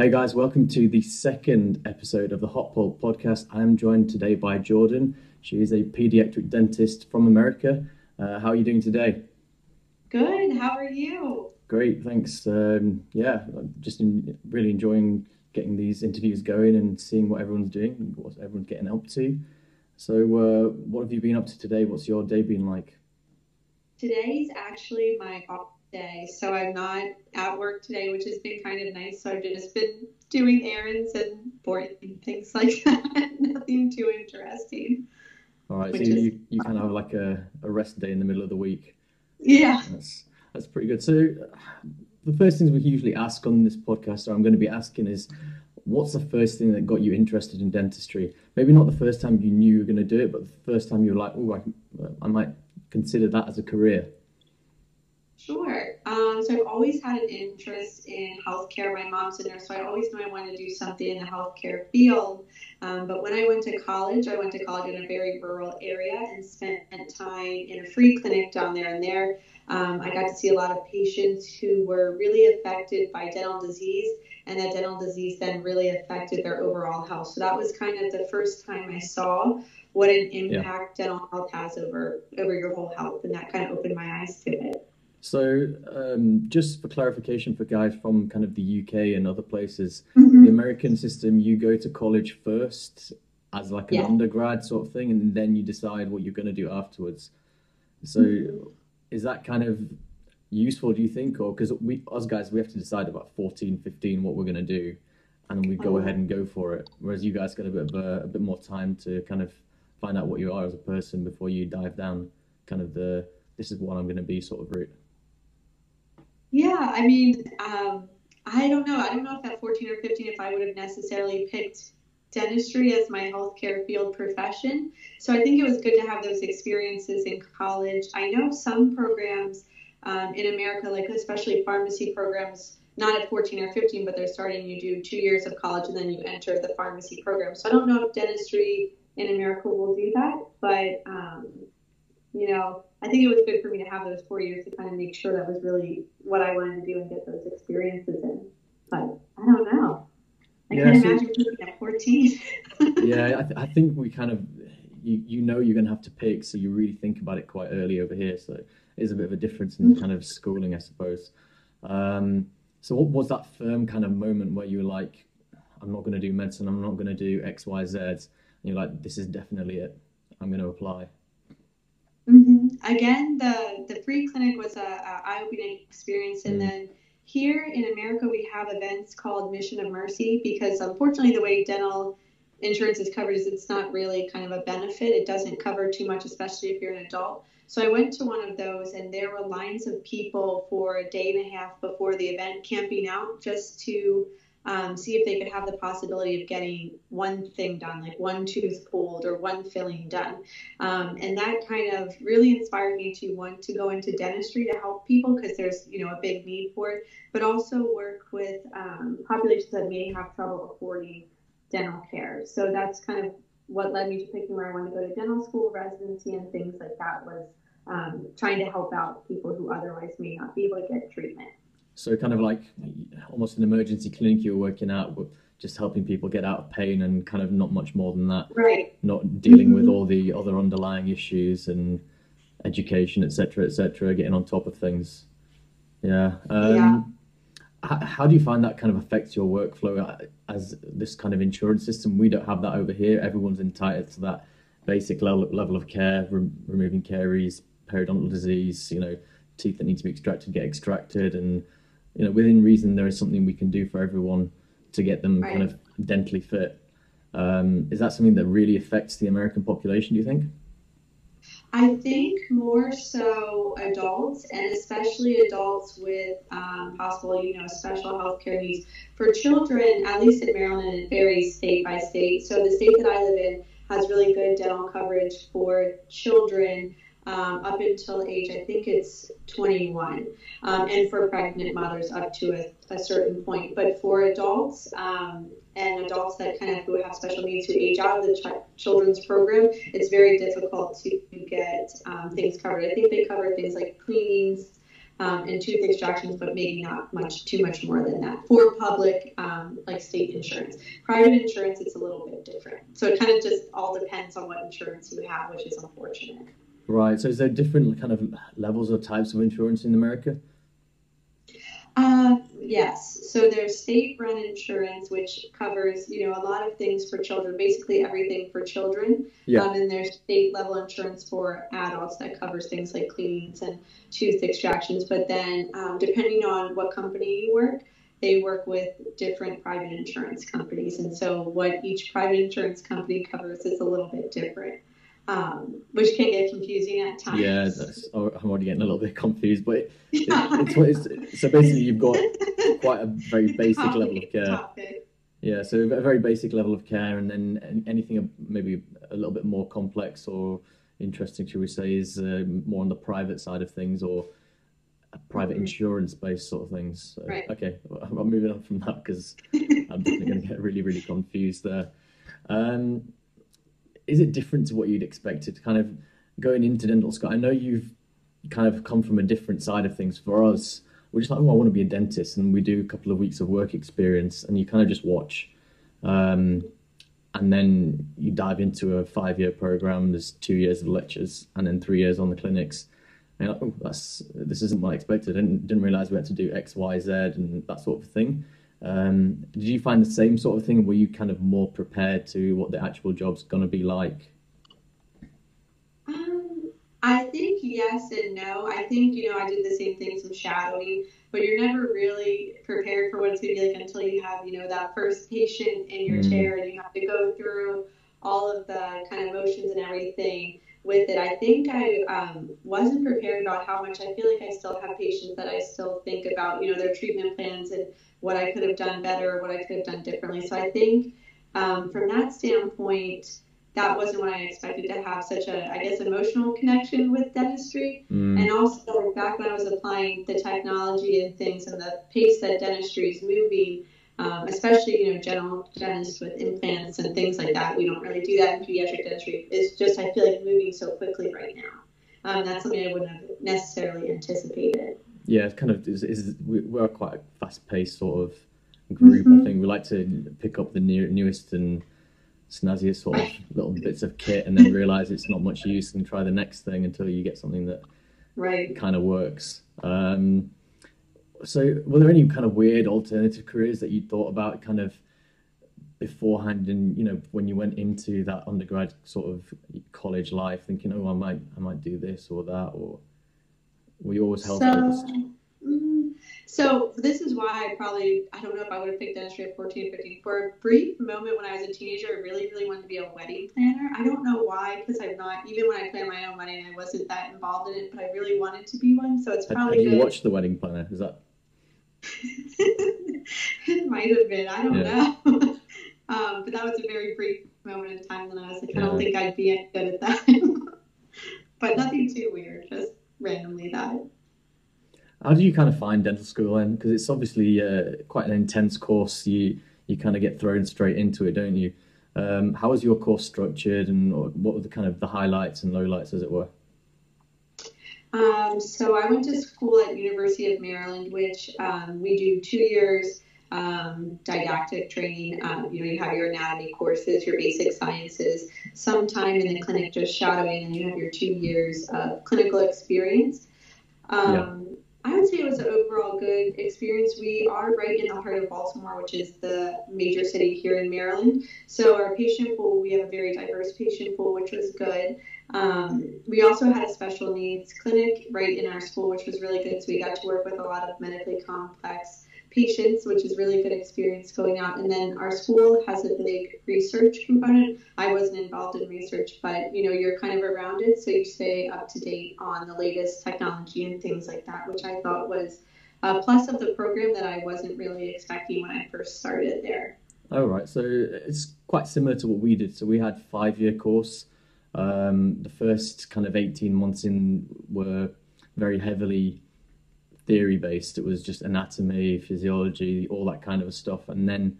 Hey guys, welcome to the second episode of the Hot Pulp podcast. I'm joined today by Jordan. She is a pediatric dentist from America. Uh, how are you doing today? Good. How are you? Great, thanks. Um, yeah, I'm just in, really enjoying getting these interviews going and seeing what everyone's doing, and what everyone's getting up to. So, uh, what have you been up to today? What's your day been like? Today's actually my day, so I'm not at work today, which has been kind of nice. So I've just been doing errands and boring things like that. Nothing too interesting. All right, so you, you kind of have like a, a rest day in the middle of the week. Yeah. That's that's pretty good. So, the first things we usually ask on this podcast, or I'm going to be asking, is what's the first thing that got you interested in dentistry? Maybe not the first time you knew you were going to do it, but the first time you were like, oh, I, I might consider that as a career. Sure. Um, so I've always had an interest in healthcare. My mom's a nurse, so I always knew I wanted to do something in the healthcare field. Um, but when I went to college, I went to college in a very rural area and spent time in a free clinic down there. And there, um, I got to see a lot of patients who were really affected by dental disease, and that dental disease then really affected their overall health. So that was kind of the first time I saw what an impact yeah. dental health has over over your whole health, and that kind of opened my eyes to it. So, um, just for clarification for guys from kind of the UK and other places, mm-hmm. the American system, you go to college first as like an yeah. undergrad sort of thing, and then you decide what you're going to do afterwards. So, mm-hmm is that kind of useful do you think or because we us guys we have to decide about 14 15 what we're going to do and we go ahead and go for it whereas you guys got a bit of a, a, bit more time to kind of find out what you are as a person before you dive down kind of the this is what i'm going to be sort of route yeah i mean um, i don't know i don't know if at 14 or 15 if i would have necessarily picked dentistry as my healthcare field profession. So I think it was good to have those experiences in college. I know some programs um, in America, like especially pharmacy programs, not at 14 or 15, but they're starting you do two years of college and then you enter the pharmacy program. So I don't know if dentistry in America will do that, but um, you know, I think it was good for me to have those four years to kind of make sure that was really what I wanted to do and get those experiences in. But I don't know. I yeah, can't so, imagine looking at 14. yeah, I, th- I, think we kind of, you, you know you're going to have to pick, so you really think about it quite early over here. So it is a bit of a difference in mm-hmm. kind of schooling, I suppose. Um, so what was that firm kind of moment where you were like, I'm not going to do medicine, I'm not going to do X, Y, Z. And you're like, this is definitely it. I'm going to apply. Again, the the free clinic was a, a eye opening experience, and mm. then here in America, we have events called Mission of Mercy because unfortunately, the way dental insurance is covered is it's not really kind of a benefit. It doesn't cover too much, especially if you're an adult. So I went to one of those, and there were lines of people for a day and a half before the event camping out just to um, see if they could have the possibility of getting one thing done, like one tooth pulled or one filling done. Um, and that kind of really inspired me to want to go into dentistry to help people because there's, you know, a big need for it, but also work with um, populations that may have trouble affording dental care. So that's kind of what led me to picking where I want to go to dental school, residency, and things like that was um, trying to help out people who otherwise may not be able to get treatment. So kind of like almost an emergency clinic you were working out, but just helping people get out of pain and kind of not much more than that. Right. Not dealing mm-hmm. with all the other underlying issues and education, etc., etc., getting on top of things. Yeah. Um, yeah. How, how do you find that kind of affects your workflow as this kind of insurance system? We don't have that over here. Everyone's entitled to that basic level, level of care, re- removing caries, periodontal disease, you know, teeth that need to be extracted get extracted, and you know, within reason, there is something we can do for everyone to get them right. kind of dentally fit. Um, is that something that really affects the American population? Do you think? I think more so adults, and especially adults with um, possible, you know, special health care needs. For children, at least in Maryland, it varies state by state. So the state that I live in has really good dental coverage for children um, up until age, I think it's 21, um, and for pregnant mothers up to a, a certain point. But for adults um, and adults that kind of who have special needs who age out of the ch- children's program, it's very difficult to get um, things covered. I think they cover things like cleanings, um, and tooth extractions, but maybe not much too much more than that for public um, like state insurance. Private insurance, it's a little bit different. So it kind of just all depends on what insurance you have, which is unfortunate. Right. So is there different kind of levels or types of insurance in America? Uh, yes. So there's state-run insurance, which covers, you know, a lot of things for children, basically everything for children. Yeah. Um, and there's state-level insurance for adults that covers things like cleanings and tooth extractions. But then, um, depending on what company you work, they work with different private insurance companies, and so what each private insurance company covers is a little bit different um, which can get confusing at times. Yeah, oh, I'm already getting a little bit confused, but it, it's, it's, so basically you've got quite a very basic topic, level of care. Topic. Yeah, so a very basic level of care, and then anything maybe a little bit more complex or interesting, should we say, is uh, more on the private side of things or private mm-hmm. insurance based sort of things. So, right. Okay, I'm moving on from that because I'm definitely going to get really, really confused there. Um, is it different to what you'd expected? Kind of going into dental school. I know you've kind of come from a different side of things. For us, we're just like, oh, I want to be a dentist, and we do a couple of weeks of work experience, and you kind of just watch. Um, and then you dive into a five-year program. There's two years of lectures, and then three years on the clinics. And like, oh, that's this isn't what I expected. I didn't, didn't realize we had to do X, Y, Z, and that sort of thing. Um, did you find the same sort of thing? Were you kind of more prepared to what the actual job's going to be like? Um, I think yes and no. I think, you know, I did the same thing, some shadowing, but you're never really prepared for what it's going to be like until you have, you know, that first patient in your mm. chair and you have to go through all of the kind of motions and everything with it. I think I um, wasn't prepared about how much I feel like I still have patients that I still think about, you know, their treatment plans and what I could have done better, what I could have done differently. So I think um, from that standpoint, that wasn't what I expected to have such a, I guess, emotional connection with dentistry. Mm. And also, back when I was applying the technology and things and the pace that dentistry is moving, um, especially, you know, general dentists with implants and things like that, we don't really do that in pediatric dentistry. It's just, I feel like, moving so quickly right now. Um, that's something I wouldn't have necessarily anticipated yeah, it's kind of is, is we're quite a fast paced sort of group. Mm-hmm. I think we like to pick up the new, newest and snazziest sort of little bits of kit, and then realize it's not much use, and try the next thing until you get something that right kind of works. Um, so, were there any kind of weird alternative careers that you thought about, kind of? beforehand and you know when you went into that undergrad sort of college life thinking oh i might i might do this or that or were you always health so? Mm, so this is why I probably I don't know if I would have picked dentistry at 14, 15. For a brief moment when I was a teenager, I really, really wanted to be a wedding planner. I don't know why, because I'm not even when I planned my own wedding, I wasn't that involved in it, but I really wanted to be one. So it's probably. Have, have you watched the wedding planner? Is that? It might have been. I don't yeah. know. um, but that was a very brief moment in time when I was like, I don't think I'd be good at that. but nothing too weird. Just randomly that. How do you kind of find dental school then? Because it's obviously uh, quite an intense course. You you kind of get thrown straight into it, don't you? Um, how was your course structured, and what were the kind of the highlights and lowlights, as it were? Um, so I went to school at University of Maryland, which um, we do two years um, didactic training. Um, you know, you have your anatomy courses, your basic sciences, some time in the clinic just shadowing, and you have your two years of clinical experience. Um, yeah. I would say it was an overall good experience. We are right in the heart of Baltimore, which is the major city here in Maryland. So our patient pool, we have a very diverse patient pool, which was good. Um, we also had a special needs clinic right in our school, which was really good. So we got to work with a lot of medically complex patients, which is really good experience going out. And then our school has a big research component. I wasn't involved in research, but you know, you're kind of around it, so you stay up to date on the latest technology and things like that, which I thought was a plus of the program that I wasn't really expecting when I first started there. All right, so it's quite similar to what we did. So we had five year course. Um, the first kind of eighteen months in were very heavily theory based. It was just anatomy, physiology, all that kind of stuff. And then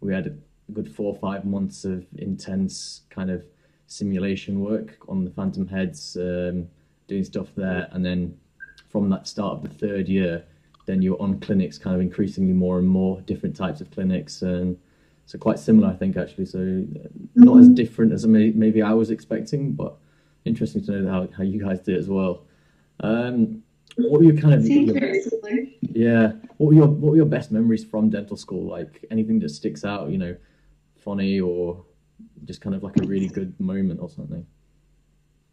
we had a good four or five months of intense kind of simulation work on the phantom heads, um, doing stuff there. And then from that start of the third year, then you're on clinics, kind of increasingly more and more different types of clinics, and so quite similar, I think, actually. So not mm-hmm. as different as maybe I was expecting, but interesting to know how, how you guys did as well. Um, what were your kind of your, yeah? What were your what were your best memories from dental school? Like anything that sticks out, you know, funny or just kind of like a really good moment or something.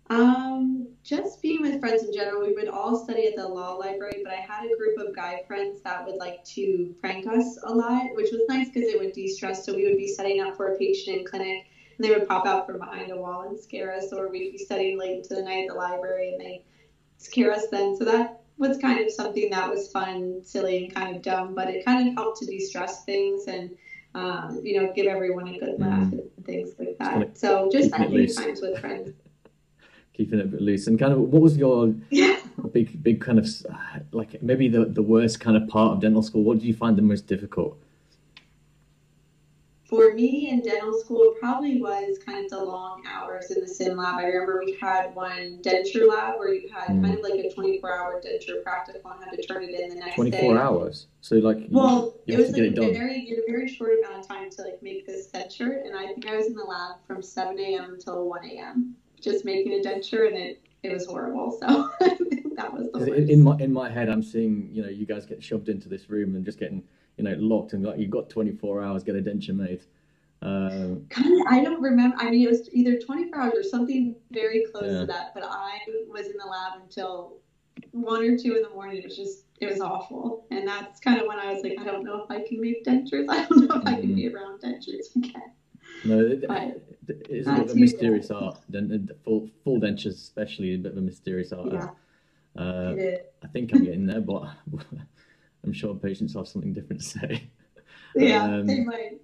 Um, just being with friends in general, we would all study at the law library, but I had a group of guy friends that would like to prank us a lot, which was nice because it would de-stress. So we would be setting up for a patient in clinic, and they would pop out from behind a wall and scare us, or we'd be studying late into the night at the library, and they scare us then. So that was kind of something that was fun, silly, and kind of dumb, but it kind of helped to de-stress things and um, you know give everyone a good laugh mm. and things like that. So just spending times with friends. Keeping it a bit loose and kind of what was your big big kind of like maybe the the worst kind of part of dental school? What did you find the most difficult? for me in dental school probably was kind of the long hours in the sim lab. I remember we had one denture lab where you had mm. kind of like a 24 hour denture practical and had to turn it in the next 24 day. 24 hours? So like, well, you, you it was like a very, a very short amount of time to like make this denture. And I think I was in the lab from 7 a.m. until 1 a.m. just making a denture and it, it was horrible. So that was the worst. In my, in my head, I'm seeing, you know, you guys get shoved into this room and just getting you know locked and like you've got 24 hours get a denture made um, kind of, I don't remember. I mean, it was either 24 hours or something very close yeah. to that. But I was in the lab until one or two in the morning. It was just, it was awful. And that's kind of when I was like, I don't know if I can make dentures. I don't know if I can be mm-hmm. around dentures again. No, it's a bit of a mysterious art. The full, full dentures, especially, a bit of a mysterious art. Yeah. Uh, I think I'm getting there, but I'm sure patients have something different to say. Yeah, um, they might.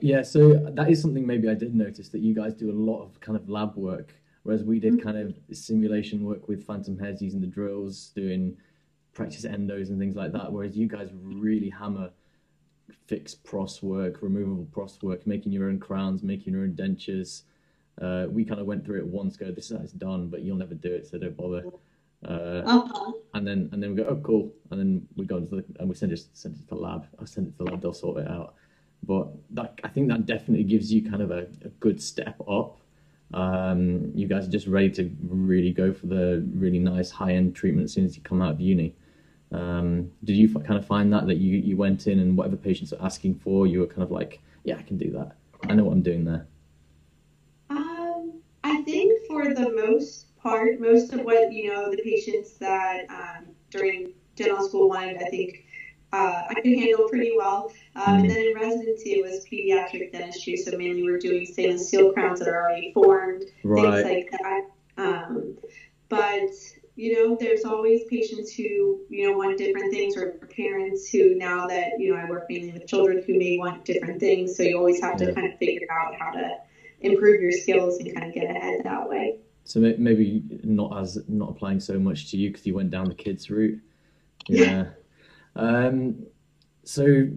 Yeah, so that is something maybe I did notice that you guys do a lot of kind of lab work, whereas we did mm-hmm. kind of simulation work with phantom heads using the drills, doing practice endos and things like that. Whereas you guys really hammer fixed pros work, removable pros work, making your own crowns, making your own dentures. Uh, we kind of went through it once, go, this is done, but you'll never do it, so don't bother. Uh, uh-huh. And then and then we go, oh cool, and then we go into the and we send it send it to the lab. I send it to the lab, they'll sort it out. But that I think that definitely gives you kind of a, a good step up. Um, you guys are just ready to really go for the really nice high end treatment as soon as you come out of uni. Um, did you kind of find that that you you went in and whatever patients are asking for, you were kind of like, yeah, I can do that. I know what I'm doing there. Um, I think for the most part, most of what you know, the patients that um, during dental school wanted, I think uh, I could handle pretty well. Um, and then in residency, it was pediatric dentistry, so mainly we're doing stainless steel crowns that are already formed, right. things like that. Um, but you know, there's always patients who you know want different things, or parents who now that you know I work mainly with children who may want different things. So you always have to yeah. kind of figure out how to improve your skills and kind of get ahead that way. So maybe not as not applying so much to you because you went down the kids route. Yeah. um, so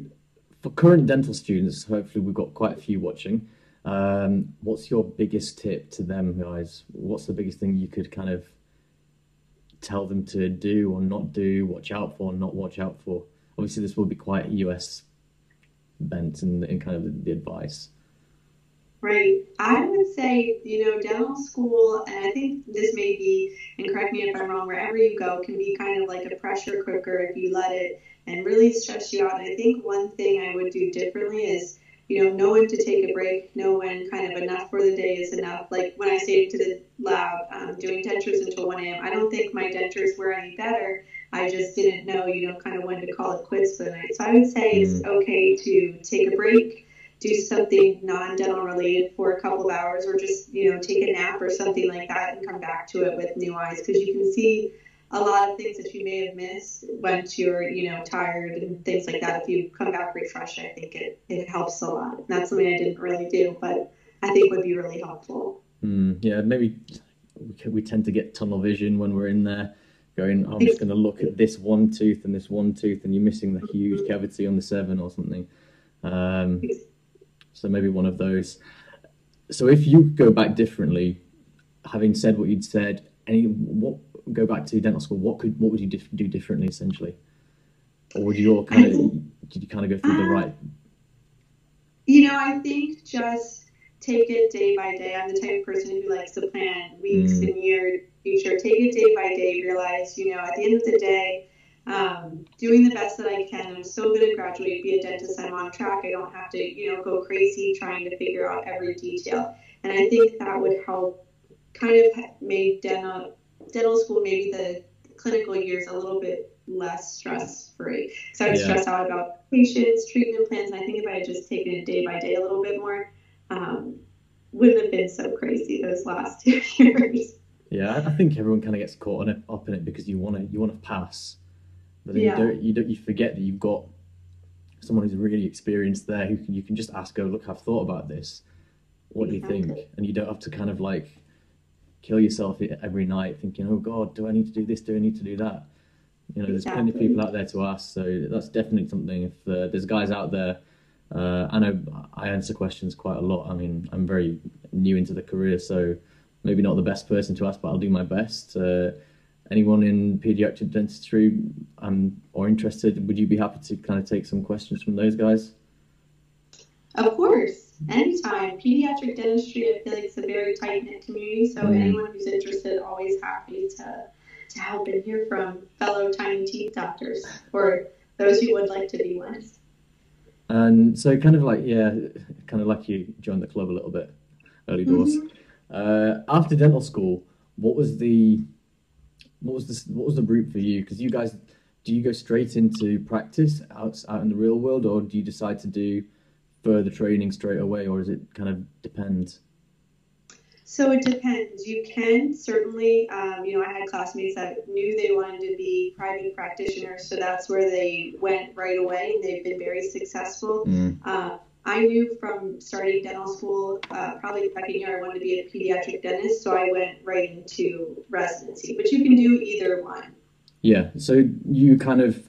for current dental students, hopefully we've got quite a few watching. Um, what's your biggest tip to them guys? What's the biggest thing you could kind of tell them to do or not do, watch out for, not watch out for? Obviously, this will be quite US bent in, in kind of the advice. Right. I would say, you know, dental school, and I think this may be, and correct me if I'm wrong, wherever you go can be kind of like a pressure cooker if you let it and really stress you out. And I think one thing I would do differently is, you know, know when to take a break, know when kind of enough for the day is enough. Like when I stayed to the lab um, doing dentures until 1 a.m., I don't think my dentures were any better. I just didn't know, you know, kind of when to call it quits for the night. So I would say it's mm. okay to take a break do something non-dental related for a couple of hours or just you know take a nap or something like that and come back to it with new eyes because you can see a lot of things that you may have missed once you're you know tired and things like that. If you come back refreshed i think it, it helps a lot. And that's something i didn't really do but i think would be really helpful. Mm, yeah maybe we tend to get tunnel vision when we're in there going oh, i'm just going to look at this one tooth and this one tooth and you're missing the huge mm-hmm. cavity on the seven or something. Um, so maybe one of those. So if you go back differently, having said what you'd said, any what go back to dental school, what could what would you dif- do differently essentially, or would you all kind of did you kind of go through the right? You know, I think just take it day by day. I'm the type of person who likes to plan weeks mm. and year future. Take it day by day. Realize, you know, at the end of the day, um, doing the best that I can. I'm so good at graduating, be a dentist. I'm on track. I don't have to, you know, go crazy trying to figure out every detail. And I think that would help kind of make dental dental school maybe the clinical years a little bit less stress free. So I would yeah. stress out about patients, treatment plans, and I think if I had just taken it day by day a little bit more, um, wouldn't have been so crazy those last two years. Yeah, I think everyone kind of gets caught up in it because you want to you want to pass, but then yeah. you don't you don't you forget that you've got someone who's really experienced there who can, you can just ask, "Oh, look, I've thought about this. What do you think?" And you don't have to kind of like kill yourself every night thinking, "Oh God, do I need to do this? Do I need to do that?" You know, there's plenty of people out there to ask, so that's definitely something. If uh, there's guys out there, uh, I know I answer questions quite a lot. I mean, I'm very new into the career, so maybe not the best person to ask, but I'll do my best. Uh, anyone in pediatric dentistry um, or interested, would you be happy to kind of take some questions from those guys? Of course, anytime. Pediatric dentistry, I feel like it's a very tight knit community, so mm. anyone who's interested, always happy to to help and hear from fellow tiny teeth doctors or those who would like to be ones. And so, kind of like, yeah, kind of like you joined the club a little bit early doors. Mm-hmm. Uh, after dental school, what was the what was the what was the route for you? Because you guys, do you go straight into practice out out in the real world, or do you decide to do further training straight away, or does it kind of depend? So it depends. You can certainly, um, you know, I had classmates that knew they wanted to be private practitioners, so that's where they went right away, and they've been very successful. Mm. Uh, I knew from starting dental school, uh, probably the second year, I wanted to be a pediatric dentist, so I went right into residency. But you can do either one. Yeah. So you kind of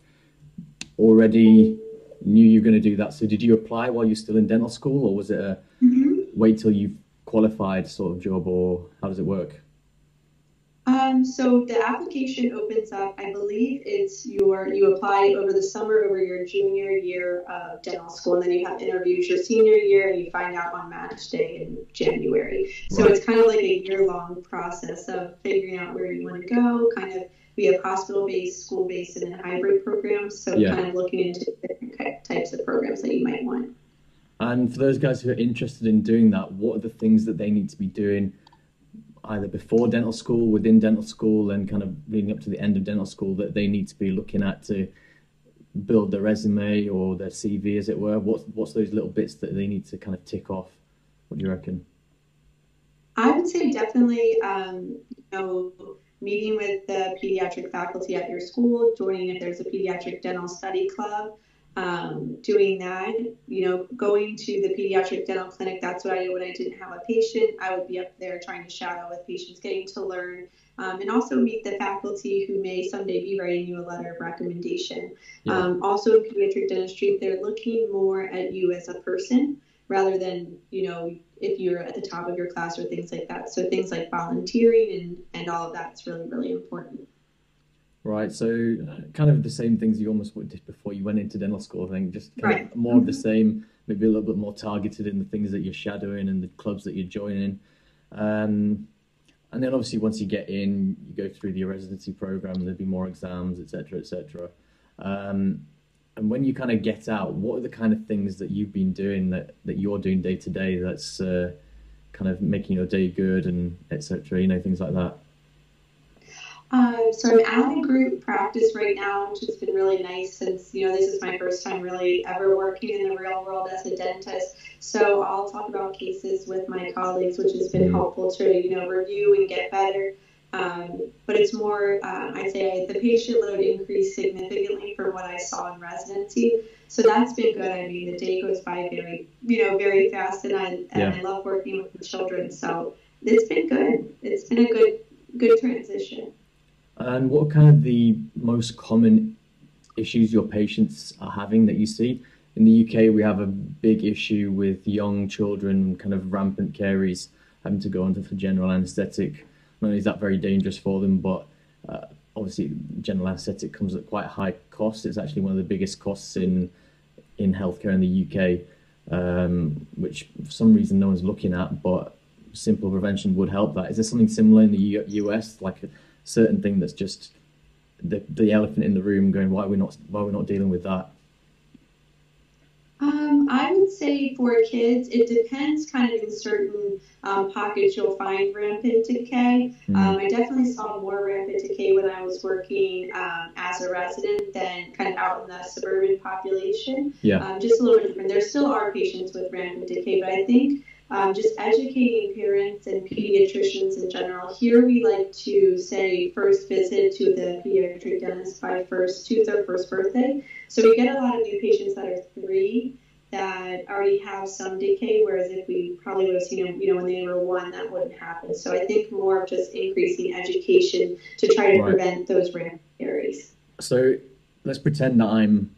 already knew you were going to do that. So did you apply while you're still in dental school, or was it a mm-hmm. wait till you've qualified sort of job, or how does it work? Um, so the application opens up, I believe it's your, you apply over the summer over your junior year of dental school, and then you have interviews your senior year, and you find out on match day in January. So right. it's kind of like a year long process of figuring out where you want to go, kind of we have hospital based, school based, and then hybrid programs. So yeah. kind of looking into different types of programs that you might want. And for those guys who are interested in doing that, what are the things that they need to be doing? either before dental school, within dental school, and kind of leading up to the end of dental school that they need to be looking at to build their resume or their CV, as it were? What's what's those little bits that they need to kind of tick off? What do you reckon? I would say definitely, um, you know, meeting with the pediatric faculty at your school, joining if there's a pediatric dental study club, um, doing that, you know, going to the pediatric dental clinic. That's what I did when I didn't have a patient. I would be up there trying to shadow with patients, getting to learn, um, and also meet the faculty who may someday be writing you a letter of recommendation. Yeah. Um, also, in pediatric dentistry, they're looking more at you as a person rather than, you know, if you're at the top of your class or things like that. So things like volunteering and, and all of that's really, really important. Right, so kind of the same things you almost did before you went into dental school. I think just kind right. of more mm-hmm. of the mm-hmm. same, maybe a little bit more targeted in the things that you're shadowing and the clubs that you're joining. Um, and then obviously once you get in, you go through the residency program. There'll be more exams, etc., etc. Um, and when you kind of get out, what are the kind of things that you've been doing that that you're doing day to day that's uh, kind of making your day good and etc. You know, things like that. Uh, so I'm at a group practice right now, which has been really nice since, you know, this is my first time really ever working in the real world as a dentist. So I'll talk about cases with my colleagues, which has been mm-hmm. helpful to, you know, review and get better. Um, but it's more, uh, I'd say the patient load increased significantly from what I saw in residency. So that's been good. I mean, the day goes by very, you know, very fast, and I and yeah. I love working with the children. So it's been good. It's been a good good transition. And what are kind of the most common issues your patients are having that you see? In the UK, we have a big issue with young children, kind of rampant caries, having to go under for general anaesthetic. Not only is that very dangerous for them, but uh, obviously general anaesthetic comes at quite high cost. It's actually one of the biggest costs in in healthcare in the UK, um, which for some reason no one's looking at, but simple prevention would help that. Is there something similar in the U- US, like a certain thing that's just the, the elephant in the room going, why are we not, why are we not dealing with that? Um, I would say for kids, it depends kind of in certain um, pockets you'll find rampant decay. Mm. Um, I definitely saw more rampant decay when I was working um, as a resident than kind of out in the suburban population. Yeah. Um, just a little bit different. There still are patients with rampant decay, but I think um, just educating parents and pediatricians in general. Here we like to say first visit to the pediatric dentist by first tooth or first birthday. So we get a lot of new patients that are three that already have some decay, whereas if we probably would have seen them, you know, when they were one, that wouldn't happen. So I think more of just increasing education to try to right. prevent those rare caries. So let's pretend that I'm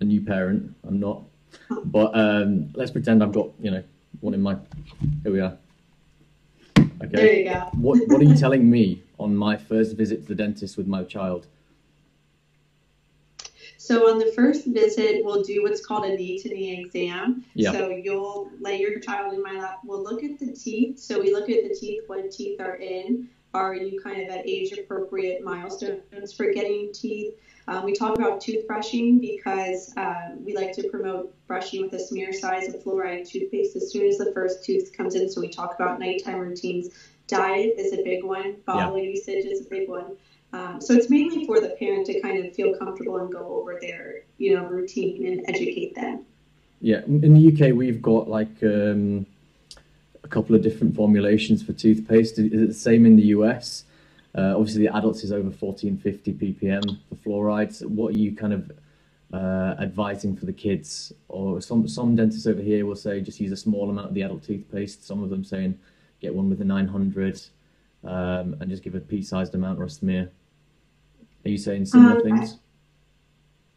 a new parent. I'm not, but um, let's pretend I've got, you know, one in my. Here we are. Okay. There you go. what What are you telling me on my first visit to the dentist with my child? So on the first visit, we'll do what's called a knee to knee exam. Yeah. So you'll lay your child in my lap. We'll look at the teeth. So we look at the teeth, what teeth are in. Are you kind of at age appropriate milestones for getting teeth? Um, we talk about toothbrushing because um, we like to promote brushing with a smear size of fluoride toothpaste as soon as the first tooth comes in. So we talk about nighttime routines. Diet is a big one. Bottle yeah. usage is a big one. Um, so it's mainly for the parent to kind of feel comfortable and go over their, you know, routine and educate them. Yeah, in the UK we've got like um, a couple of different formulations for toothpaste. Is it the same in the US? Uh, obviously, the adults is over 1450 ppm for fluorides. What are you kind of uh, advising for the kids? Or some some dentists over here will say just use a small amount of the adult toothpaste. Some of them saying get one with the 900 um, and just give a pea-sized amount or a smear. Are you saying similar um, things?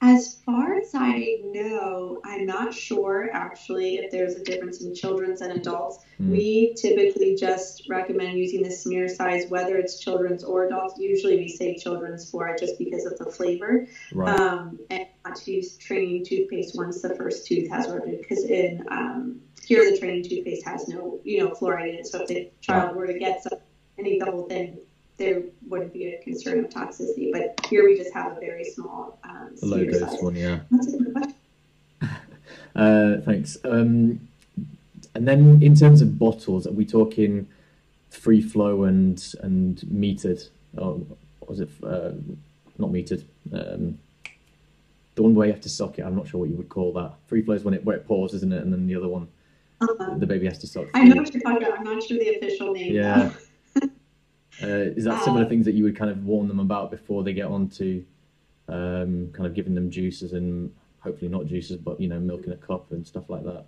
As far as I know, I'm not sure actually if there's a difference in children's and adults. Mm. We typically just recommend using the smear size, whether it's children's or adults. Usually we say children's for it just because of the flavor. Right. Um, and not to use training toothpaste once the first tooth has eroded, because in um, here the training toothpaste has no, you know, fluoride in it. So if the child were to get some, any whole thing, there wouldn't be a concern of toxicity. But here we just have a very small um, low dose size. one, yeah. uh, thanks. Um, and then in terms of bottles, are we talking free flow and and metered? Or was it uh, not metered? Um, the one where you have to suck it. I'm not sure what you would call that. Free flow is when it where it pours, isn't it? And then the other one, uh-huh. the baby has to suck. I know what you're talking about. I'm not sure the official name. Yeah. Uh, is that similar um, things that you would kind of warn them about before they get on to um, kind of giving them juices and hopefully not juices, but you know, milk in a cup and stuff like that?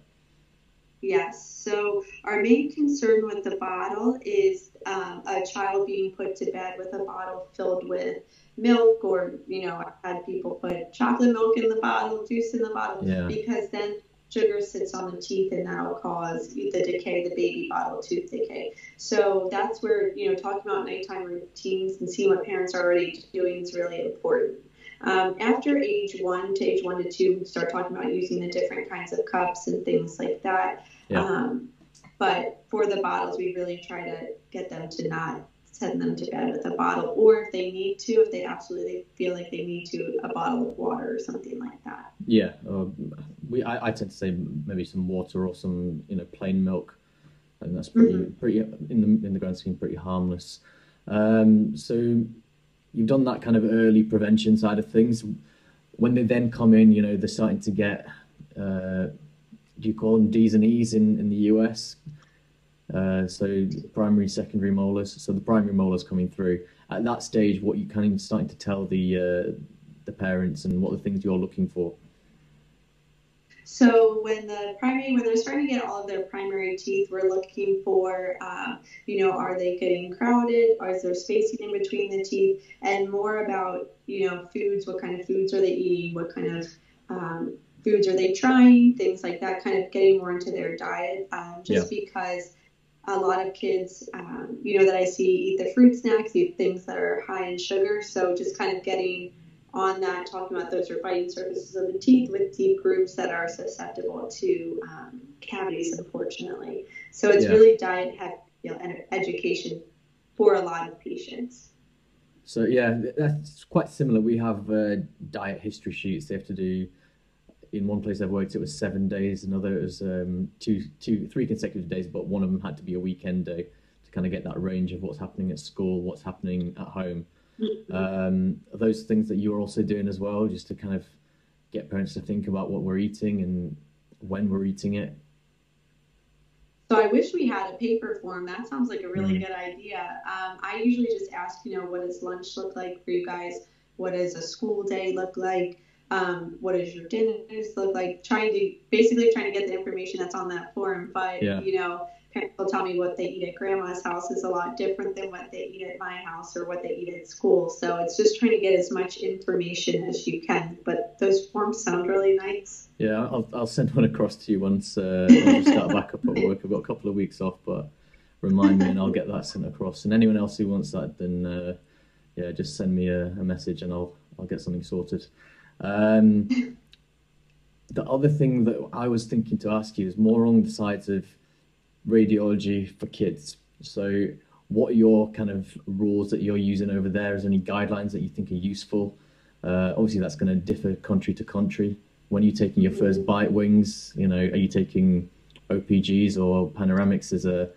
Yes. So our main concern with the bottle is um, a child being put to bed with a bottle filled with milk, or you know, I've had people put chocolate milk in the bottle, juice in the bottle, yeah. because then sugar sits on the teeth and that'll cause the decay, the baby bottle tooth decay. So that's where, you know, talking about nighttime routines and seeing what parents are already doing is really important. Um, after age one to age one to two, we start talking about using the different kinds of cups and things like that. Yeah. Um, but for the bottles, we really try to get them to not send them to bed with a bottle, or if they need to, if they absolutely feel like they need to, a bottle of water or something like that. Yeah, uh, we I, I, tend to say maybe some water or some you know plain milk, and that's pretty mm-hmm. pretty in the in the grand scheme pretty harmless. Um, so you've done that kind of early prevention side of things. When they then come in, you know they're starting to get. Uh, do you call them D's and E's in, in the US? Uh, so primary, secondary molars. So the primary molars coming through at that stage. What you kind of starting to tell the uh, the parents and what the things you're looking for. So when the primary, when they're starting to get all of their primary teeth, we're looking for, uh, you know, are they getting crowded? Or is there spacing in between the teeth? And more about, you know, foods. What kind of foods are they eating? What kind of um, foods are they trying? Things like that. Kind of getting more into their diet, um, just yeah. because a lot of kids, um, you know, that I see eat the fruit snacks, eat things that are high in sugar. So just kind of getting on that, talking about those are biting surfaces of the teeth with teeth groups that are susceptible to um, cavities, unfortunately. So it's yeah. really diet you know, education for a lot of patients. So yeah, that's quite similar. We have uh, diet history sheets. They have to do. In one place I've worked, it was seven days. Another it was um, two, two, three consecutive days, but one of them had to be a weekend day to kind of get that range of what's happening at school, what's happening at home. Um, those things that you're also doing as well, just to kind of get parents to think about what we're eating and when we're eating it. So I wish we had a paper form. That sounds like a really mm-hmm. good idea. Um, I usually just ask, you know, what does lunch look like for you guys? What does a school day look like? Um, what does your dinners look like? Trying to basically trying to get the information that's on that form. But yeah. you know, parents will tell me what they eat at grandma's house is a lot different than what they eat at my house or what they eat at school. So it's just trying to get as much information as you can. But those forms sound really nice. Yeah, I'll, I'll send one across to you once, uh, we start back up at work. I've got a couple of weeks off, but remind me and I'll get that sent across. And anyone else who wants that, then uh, yeah, just send me a, a, message and I'll I'll get something sorted. Um, the other thing that I was thinking to ask you is more along the sides of radiology for kids. So, what are your kind of rules that you're using over there? Is there any guidelines that you think are useful? Uh, obviously, that's going to differ country to country. When are you're taking your first bite wings, you know, are you taking OPGs or panoramics as a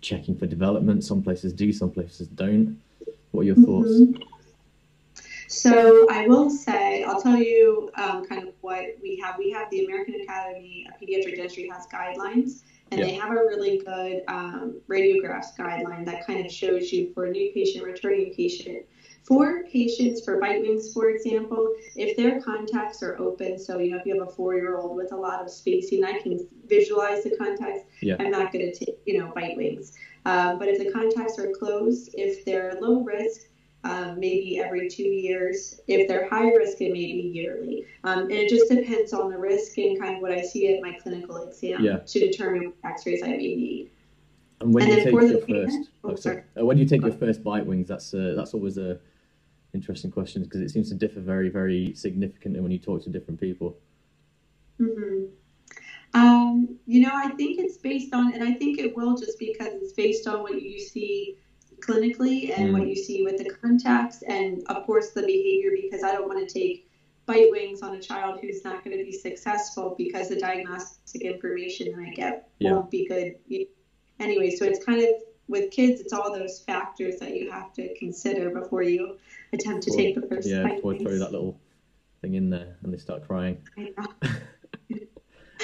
checking for development? Some places do, some places don't. What are your thoughts? So I will say, I'll tell you um, kind of what we have. We have the American Academy of Pediatric Dentistry has guidelines, and they have a really good um, radiographs guideline that kind of shows you for a new patient, returning patient. For patients for bite wings, for example, if their contacts are open, so you know if you have a four-year-old with a lot of spacing, I can visualize the contacts. Yeah. I'm not going to take you know bite wings, uh, but if the contacts are closed, if they're low risk, um, maybe every two years. If they're high risk, it may be yearly. Um, and it just depends on the risk and kind of what I see at my clinical exam yeah. to determine what x-rays I may need. And when and you take your first, parent, oh, sorry. Uh, when you take your first bite wings, that's uh, that's always a interesting question because it seems to differ very, very significantly when you talk to different people. Mm-hmm. Um, you know, I think it's based on, and I think it will just because it's based on what you see clinically and mm. what you see with the contacts and of course the behavior because I don't want to take bite wings on a child who's not going to be successful because the diagnostic information that I get yeah. won't be good anyway. So it's kind of with kids, it's all those factors that you have to consider before you attempt to or, take the first yeah, bite. Yeah, throw that little thing in there and they start crying.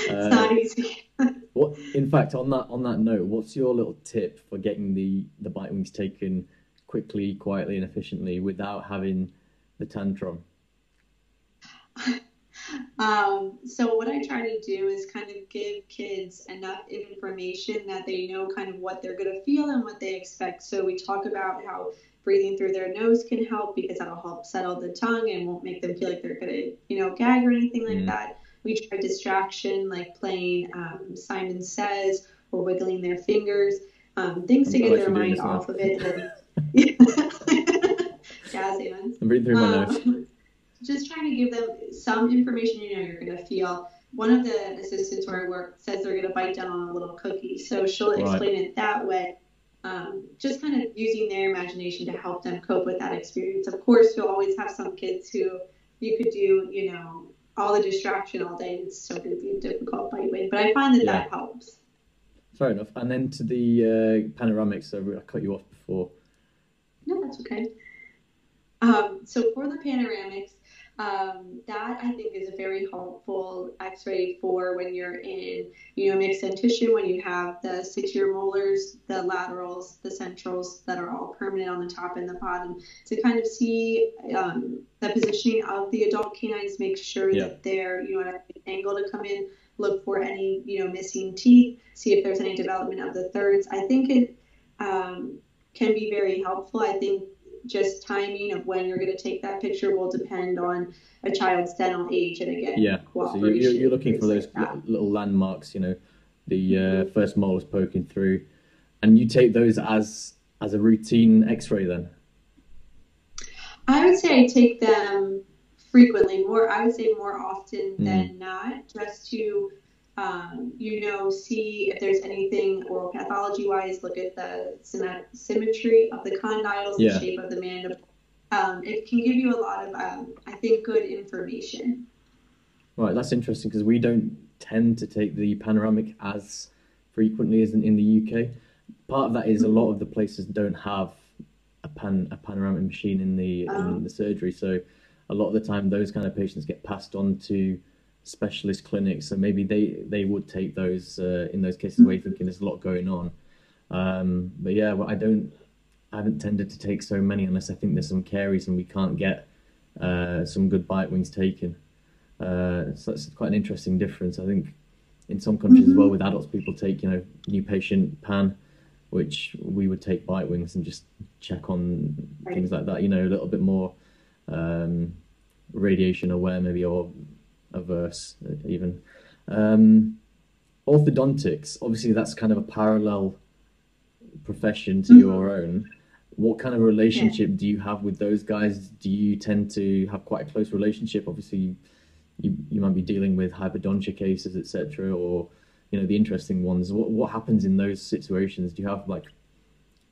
it's uh, not easy. what, in fact, on that on that note, what's your little tip for getting the the bite wings taken quickly, quietly, and efficiently without having the tantrum? Um, so what I try to do is kind of give kids enough information that they know kind of what they're going to feel and what they expect. So we talk about how breathing through their nose can help because that'll help settle the tongue and won't make them feel like they're going to, you know, gag or anything like mm. that. We try distraction like playing um, Simon Says or wiggling their fingers, um, things I'm to get their mind off of it. Hands. I'm breathing through my um, nose. Just trying to give them some information you know you're going to feel. One of the assistants where I work says they're going to bite down on a little cookie. So she'll right. explain it that way. Um, just kind of using their imagination to help them cope with that experience. Of course, you'll always have some kids who you could do, you know, all the distraction all day, it's still going to be a difficult bite weight. But I find that yeah. that helps. Fair enough. And then to the uh, panoramics, so I cut you off before. No, that's okay. Um, so for the panoramics, um, that I think is a very helpful X-ray for when you're in, you know, mixed dentition, when you have the six-year molars, the laterals, the centrals that are all permanent on the top and the bottom, to kind of see um, the positioning of the adult canines, make sure yeah. that they're, you know, at an angle to come in, look for any, you know, missing teeth, see if there's any development of the thirds. I think it um, can be very helpful. I think just timing of when you're going to take that picture will depend on a child's dental age and again yeah so you're, you're looking for those like little landmarks you know the uh, first molars poking through, and you take those as as a routine X-ray then. I would say I take them frequently, more I would say more often mm. than not, just to um, you know see if there's anything oral pathology wise. Look at the symmetry of the condyles, yeah. the shape of the mandible. Um, it can give you a lot of, um, I think, good information. Right, that's interesting because we don't tend to take the panoramic as frequently as in, in the UK. Part of that is a lot of the places don't have a pan a panoramic machine in the in oh. the surgery, so a lot of the time those kind of patients get passed on to specialist clinics. So maybe they they would take those uh, in those cases where you're thinking there's a lot going on. Um, but yeah, well, I don't. I haven't tended to take so many unless I think there's some caries and we can't get uh, some good bite wings taken. Uh, so that's quite an interesting difference. I think in some countries mm-hmm. as well with adults, people take you know new patient pan, which we would take bite wings and just check on right. things like that. You know, a little bit more um, radiation aware, maybe or averse even. Um, orthodontics, obviously, that's kind of a parallel profession to mm-hmm. your own. What kind of relationship yeah. do you have with those guys? Do you tend to have quite a close relationship? Obviously, you, you might be dealing with hypodontia cases, etc., or you know the interesting ones. What what happens in those situations? Do you have like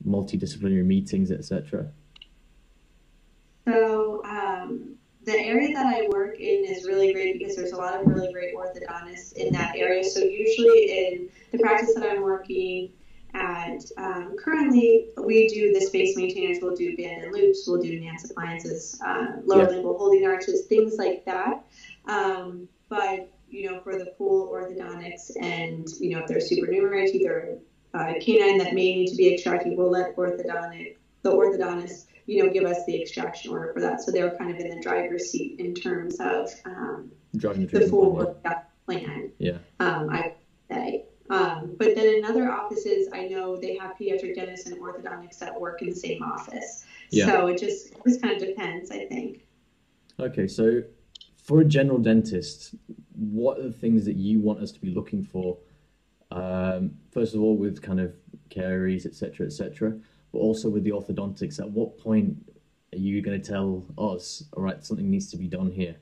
multidisciplinary meetings, etc.? So the area that I work in is really great because there's a lot of really great orthodontists in that area. So usually in the practice that I'm working at um, currently, we do the space maintainers. We'll do band and loops. We'll do Nance appliances, uh, lower yeah. lingual holding arches, things like that. Um, but you know, for the full orthodontics and you know, if there's supernumerary teeth or uh, canine that may need to be extracted, we'll let orthodontic the orthodontist you know give us the extraction order for that. So they're kind of in the driver's seat in terms of um, the, the full plan. plan. Yeah. Um, I say. Um, but then in other offices, I know they have pediatric dentists and orthodontics that work in the same office. Yeah. So it just it just kind of depends, I think. Okay, so for a general dentist, what are the things that you want us to be looking for? Um, first of all, with kind of caries, etc., etc., but also with the orthodontics. At what point are you going to tell us, all right, something needs to be done here?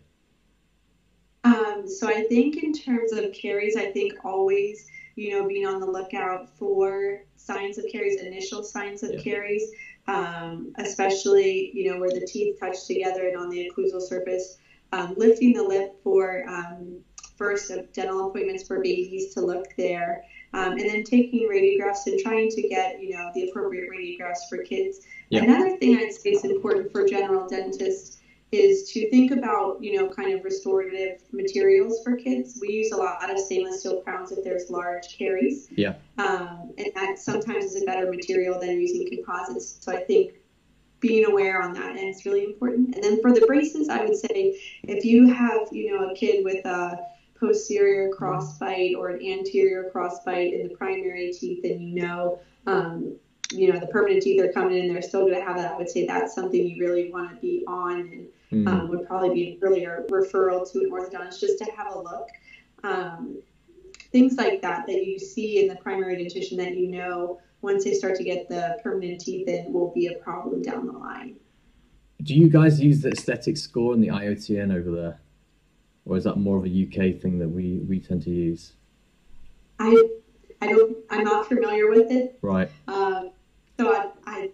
Um, so I think in terms of caries, I think always, you know, being on the lookout for signs of caries, initial signs of yeah. caries, um, especially, you know, where the teeth touch together and on the occlusal surface um, lifting the lip for um, first dental appointments for babies to look there, um, and then taking radiographs and trying to get you know the appropriate radiographs for kids. Yeah. Another thing I'd say is important for general dentists is to think about you know kind of restorative materials for kids. We use a lot of stainless steel crowns if there's large caries. Yeah. Um, and that sometimes is a better material than using composites. So I think being aware on that and it's really important. And then for the braces, I would say if you have, you know, a kid with a posterior crossbite or an anterior crossbite in the primary teeth and you know, um, you know, the permanent teeth are coming in, they're still going to have that. I would say that's something you really want to be on and mm. um, would probably be an earlier referral to an orthodontist just to have a look. Um, things like that that you see in the primary dentition that you know once they start to get the permanent teeth in will be a problem down the line. Do you guys use the aesthetic score and the IOTN over there? Or is that more of a UK thing that we, we tend to use? I I don't I'm not familiar with it. Right. Um, so I, I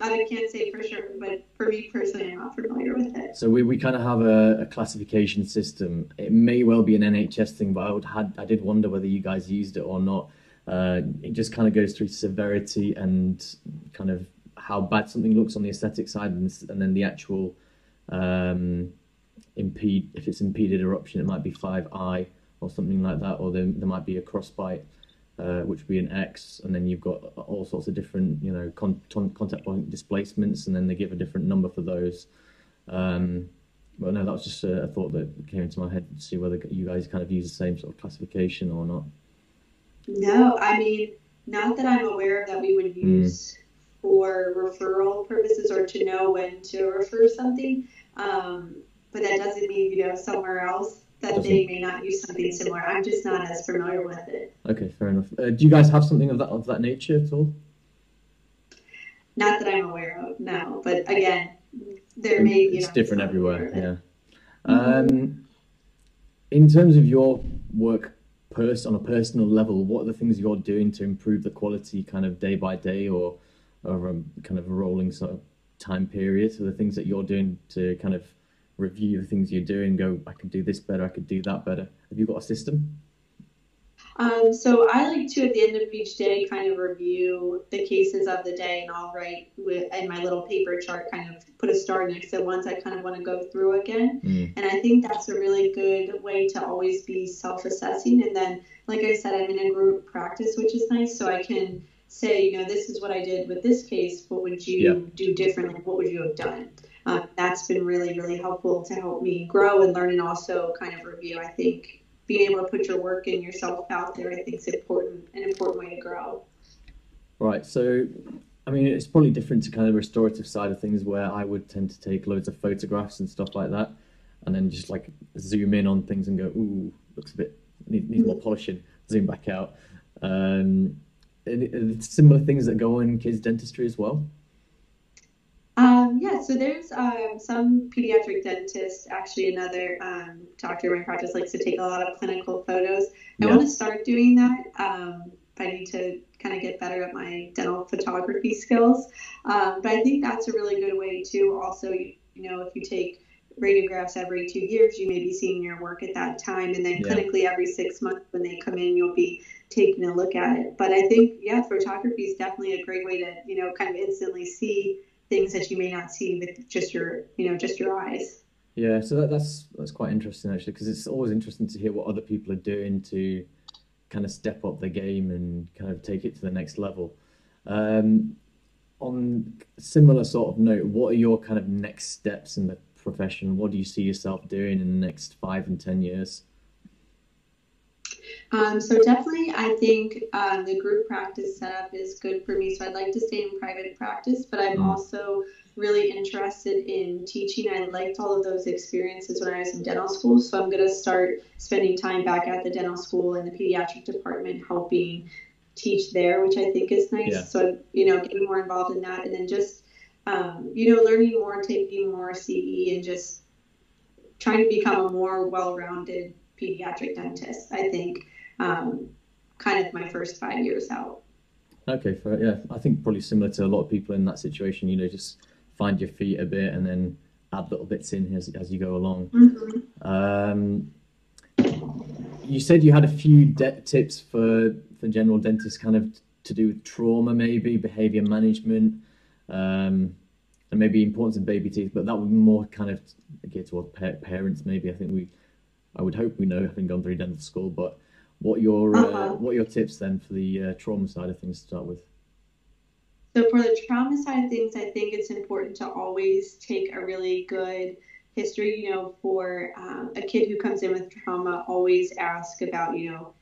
I can't say for sure, but for me personally, I'm not familiar with it. So we, we kind of have a, a, classification system. It may well be an NHS thing, but I would had I did wonder whether you guys used it or not. Uh, it just kind of goes through severity and kind of how bad something looks on the aesthetic side, and, and then the actual um, impede. If it's impeded eruption, it might be five I or something like that, or there, there might be a crossbite, uh, which would be an X, and then you've got all sorts of different, you know, con- contact point displacements, and then they give a different number for those. Um, but no, that was just a, a thought that came into my head to see whether you guys kind of use the same sort of classification or not. No, I mean, not that I'm aware of that we would hmm. use mm. for referral purposes or to know when to refer something. Um, but that doesn't mean, you know, somewhere else that Doesn't... they may not use something similar. I'm just not as familiar with it. Okay, fair enough. Uh, do you guys have something of that of that nature at all? Not that I'm aware of, no. But again, there may be. It's different everywhere. Yeah. Um, in terms of your work pers- on a personal level, what are the things you're doing to improve the quality kind of day by day or, or a, kind of a rolling sort of time period? So the things that you're doing to kind of review the things you're doing, go, I could do this better, I could do that better. Have you got a system? Um, so I like to, at the end of each day, kind of review the cases of the day, and I'll write with, in my little paper chart, kind of put a star next to ones I kind of want to go through again. Mm. And I think that's a really good way to always be self-assessing. And then, like I said, I'm in a group practice, which is nice, so I can say, you know, this is what I did with this case. What would you yeah. do differently? What would you have done? Um, that's been really, really helpful to help me grow and learn, and also kind of review. I think being able to put your work and yourself out there, I think is important, an important way to grow. Right. So, I mean, it's probably different to kind of the restorative side of things where I would tend to take loads of photographs and stuff like that, and then just like zoom in on things and go, ooh, looks a bit needs, needs more polishing. Zoom back out. Um, and it's similar things that go on in kids dentistry as well. Um, yeah, so there's um, some pediatric dentists, actually another um, doctor in my practice likes to take a lot of clinical photos. I want to start doing that. Um, I need to kind of get better at my dental photography skills. Um, but I think that's a really good way to also, you know, if you take radiographs every two years, you may be seeing your work at that time. And then yeah. clinically every six months when they come in, you'll be taking a look at it. But I think, yeah, photography is definitely a great way to, you know, kind of instantly see things that you may not see with just your you know just your eyes. Yeah so that, that's that's quite interesting actually because it's always interesting to hear what other people are doing to kind of step up the game and kind of take it to the next level. Um, on similar sort of note what are your kind of next steps in the profession? What do you see yourself doing in the next five and ten years um, so definitely, I think um, the group practice setup is good for me. So I'd like to stay in private practice, but I'm mm. also really interested in teaching. I liked all of those experiences when I was in dental school, so I'm going to start spending time back at the dental school in the pediatric department, helping teach there, which I think is nice. Yeah. So you know, getting more involved in that, and then just um, you know, learning more, taking more CE, and just trying to become a more well-rounded pediatric dentist. I think um, kind of my first five years out. Okay, fair. yeah, I think probably similar to a lot of people in that situation. You know, just find your feet a bit and then add little bits in as as you go along. Mm-hmm. Um, you said you had a few de- tips for for general dentists, kind of to do with trauma, maybe behavior management, um, and maybe importance of baby teeth. But that would be more kind of geared towards pa- parents. Maybe I think we, I would hope we know having gone through dental school, but what your uh, uh-huh. uh, what your tips then for the uh, trauma side of things to start with? So for the trauma side of things, I think it's important to always take a really good history. You know, for um, a kid who comes in with trauma, always ask about you know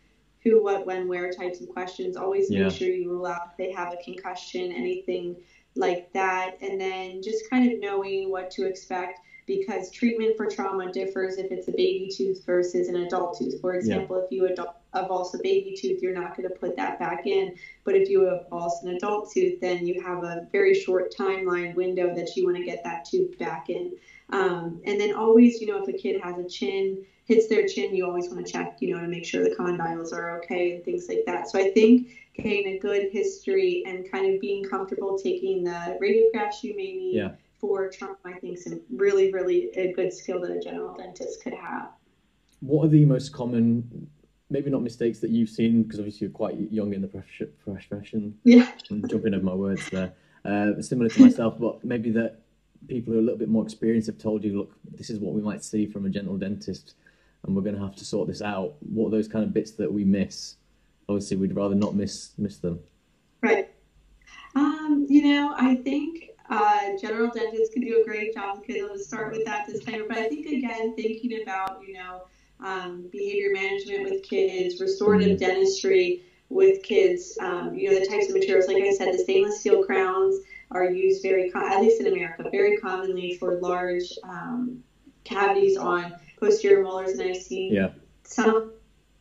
who, what, when, where types of questions. Always yeah. make sure you rule out if they have a concussion, anything like that, and then just kind of knowing what to expect because treatment for trauma differs if it's a baby tooth versus an adult tooth. For example, yeah. if you adult, a baby tooth, you're not going to put that back in. But if you avulse an avulse tooth, then you have a very short timeline window that you want to get that tooth back in. Um, and then always, you know, if a kid has a chin, hits their chin, you always want to check, you know, to make sure the condyles are okay and things like that. So I think getting a good history and kind of being comfortable taking the radiographs you may need. Yeah for trauma, I think, is really, really a good skill that a general dentist could have. What are the most common, maybe not mistakes that you've seen, because obviously you're quite young in the profession. Yeah. I'm jumping over my words there. Uh, similar to myself, but maybe that people who are a little bit more experienced have told you, look, this is what we might see from a general dentist, and we're going to have to sort this out. What are those kind of bits that we miss? Obviously, we'd rather not miss miss them. Right. Um, you know, I think uh, general dentists can do a great job. Okay, let's start with that disclaimer. But I think again, thinking about you know um, behavior management with kids, restorative mm-hmm. dentistry with kids, um, you know the types of materials. Like I said, the stainless steel crowns are used very, com- at least in America, very commonly for large um, cavities on posterior molars, and I've seen yeah. some,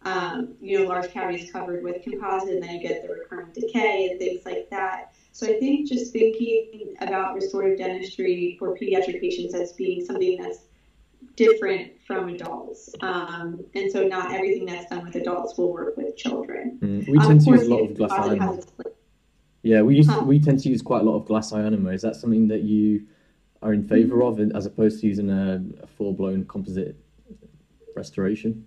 um, you know, large cavities covered with composite, and then you get the recurrent decay and things like that. So I think just thinking about restorative dentistry for pediatric patients as being something that's different from adults. Um, and so not everything that's done with adults will work with children. Mm. We tend to use a lot of glass ionomer. Yeah, we use huh. we tend to use quite a lot of glass ionomer. Is that something that you are in favor mm-hmm. of as opposed to using a, a full blown composite restoration?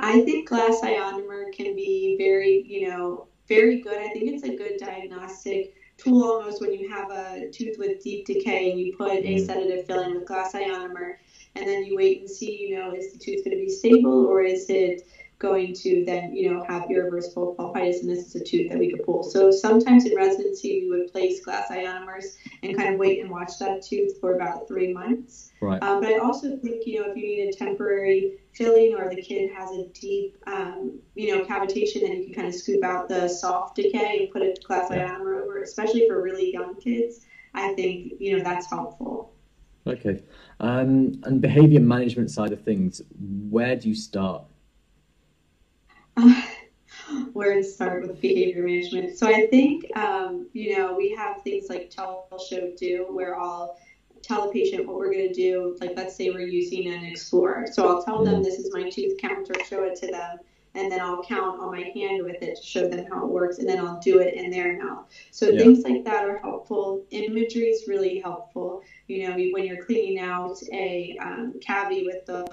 I think glass ionomer can be very, you know, very good. I think it's a good diagnostic tool almost when you have a tooth with deep decay and you put a mm. sedative filling with glass ionomer and then you wait and see, you know, is the tooth going to be stable or is it going to then, you know, have irreversible pulpitis and this is a tooth that we could pull. So sometimes in residency we would place glass ionomers and kind of wait and watch that tooth for about three months. Right. Um, but I also think, you know, if you need a temporary filling or the kid has a deep, um, you know, cavitation, then you can kind of scoop out the soft decay and put a glass yeah. ionomer over, especially for really young kids. I think, you know, that's helpful. Okay. Um, and behavior management side of things, where do you start? where to start with behavior management. So I think, um, you know, we have things like tell, show, do, where I'll tell a patient what we're going to do. Like, let's say we're using an Explorer. So I'll tell them this is my tooth counter, show it to them. And then I'll count on my hand with it to show them how it works. And then I'll do it in their mouth. So yeah. things like that are helpful. Imagery is really helpful. You know, when you're cleaning out a um, cavity with the,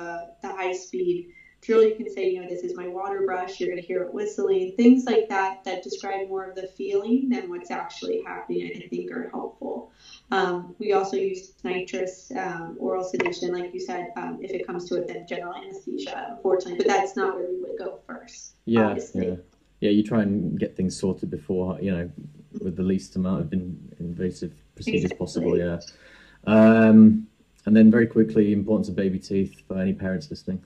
the high speed drill, you can say, you know, this is my water brush. You're going to hear it whistling. Things like that that describe more of the feeling than what's actually happening, I think are helpful. Um, we also use nitrous um, oral sedation, like you said, um, if it comes to it, then general anesthesia, unfortunately. But that's not where we would go first. Yeah, obviously. yeah, yeah. You try and get things sorted before, you know, with the least amount of invasive procedures exactly. possible. Yeah. Um, and then very quickly, importance of baby teeth for any parents listening.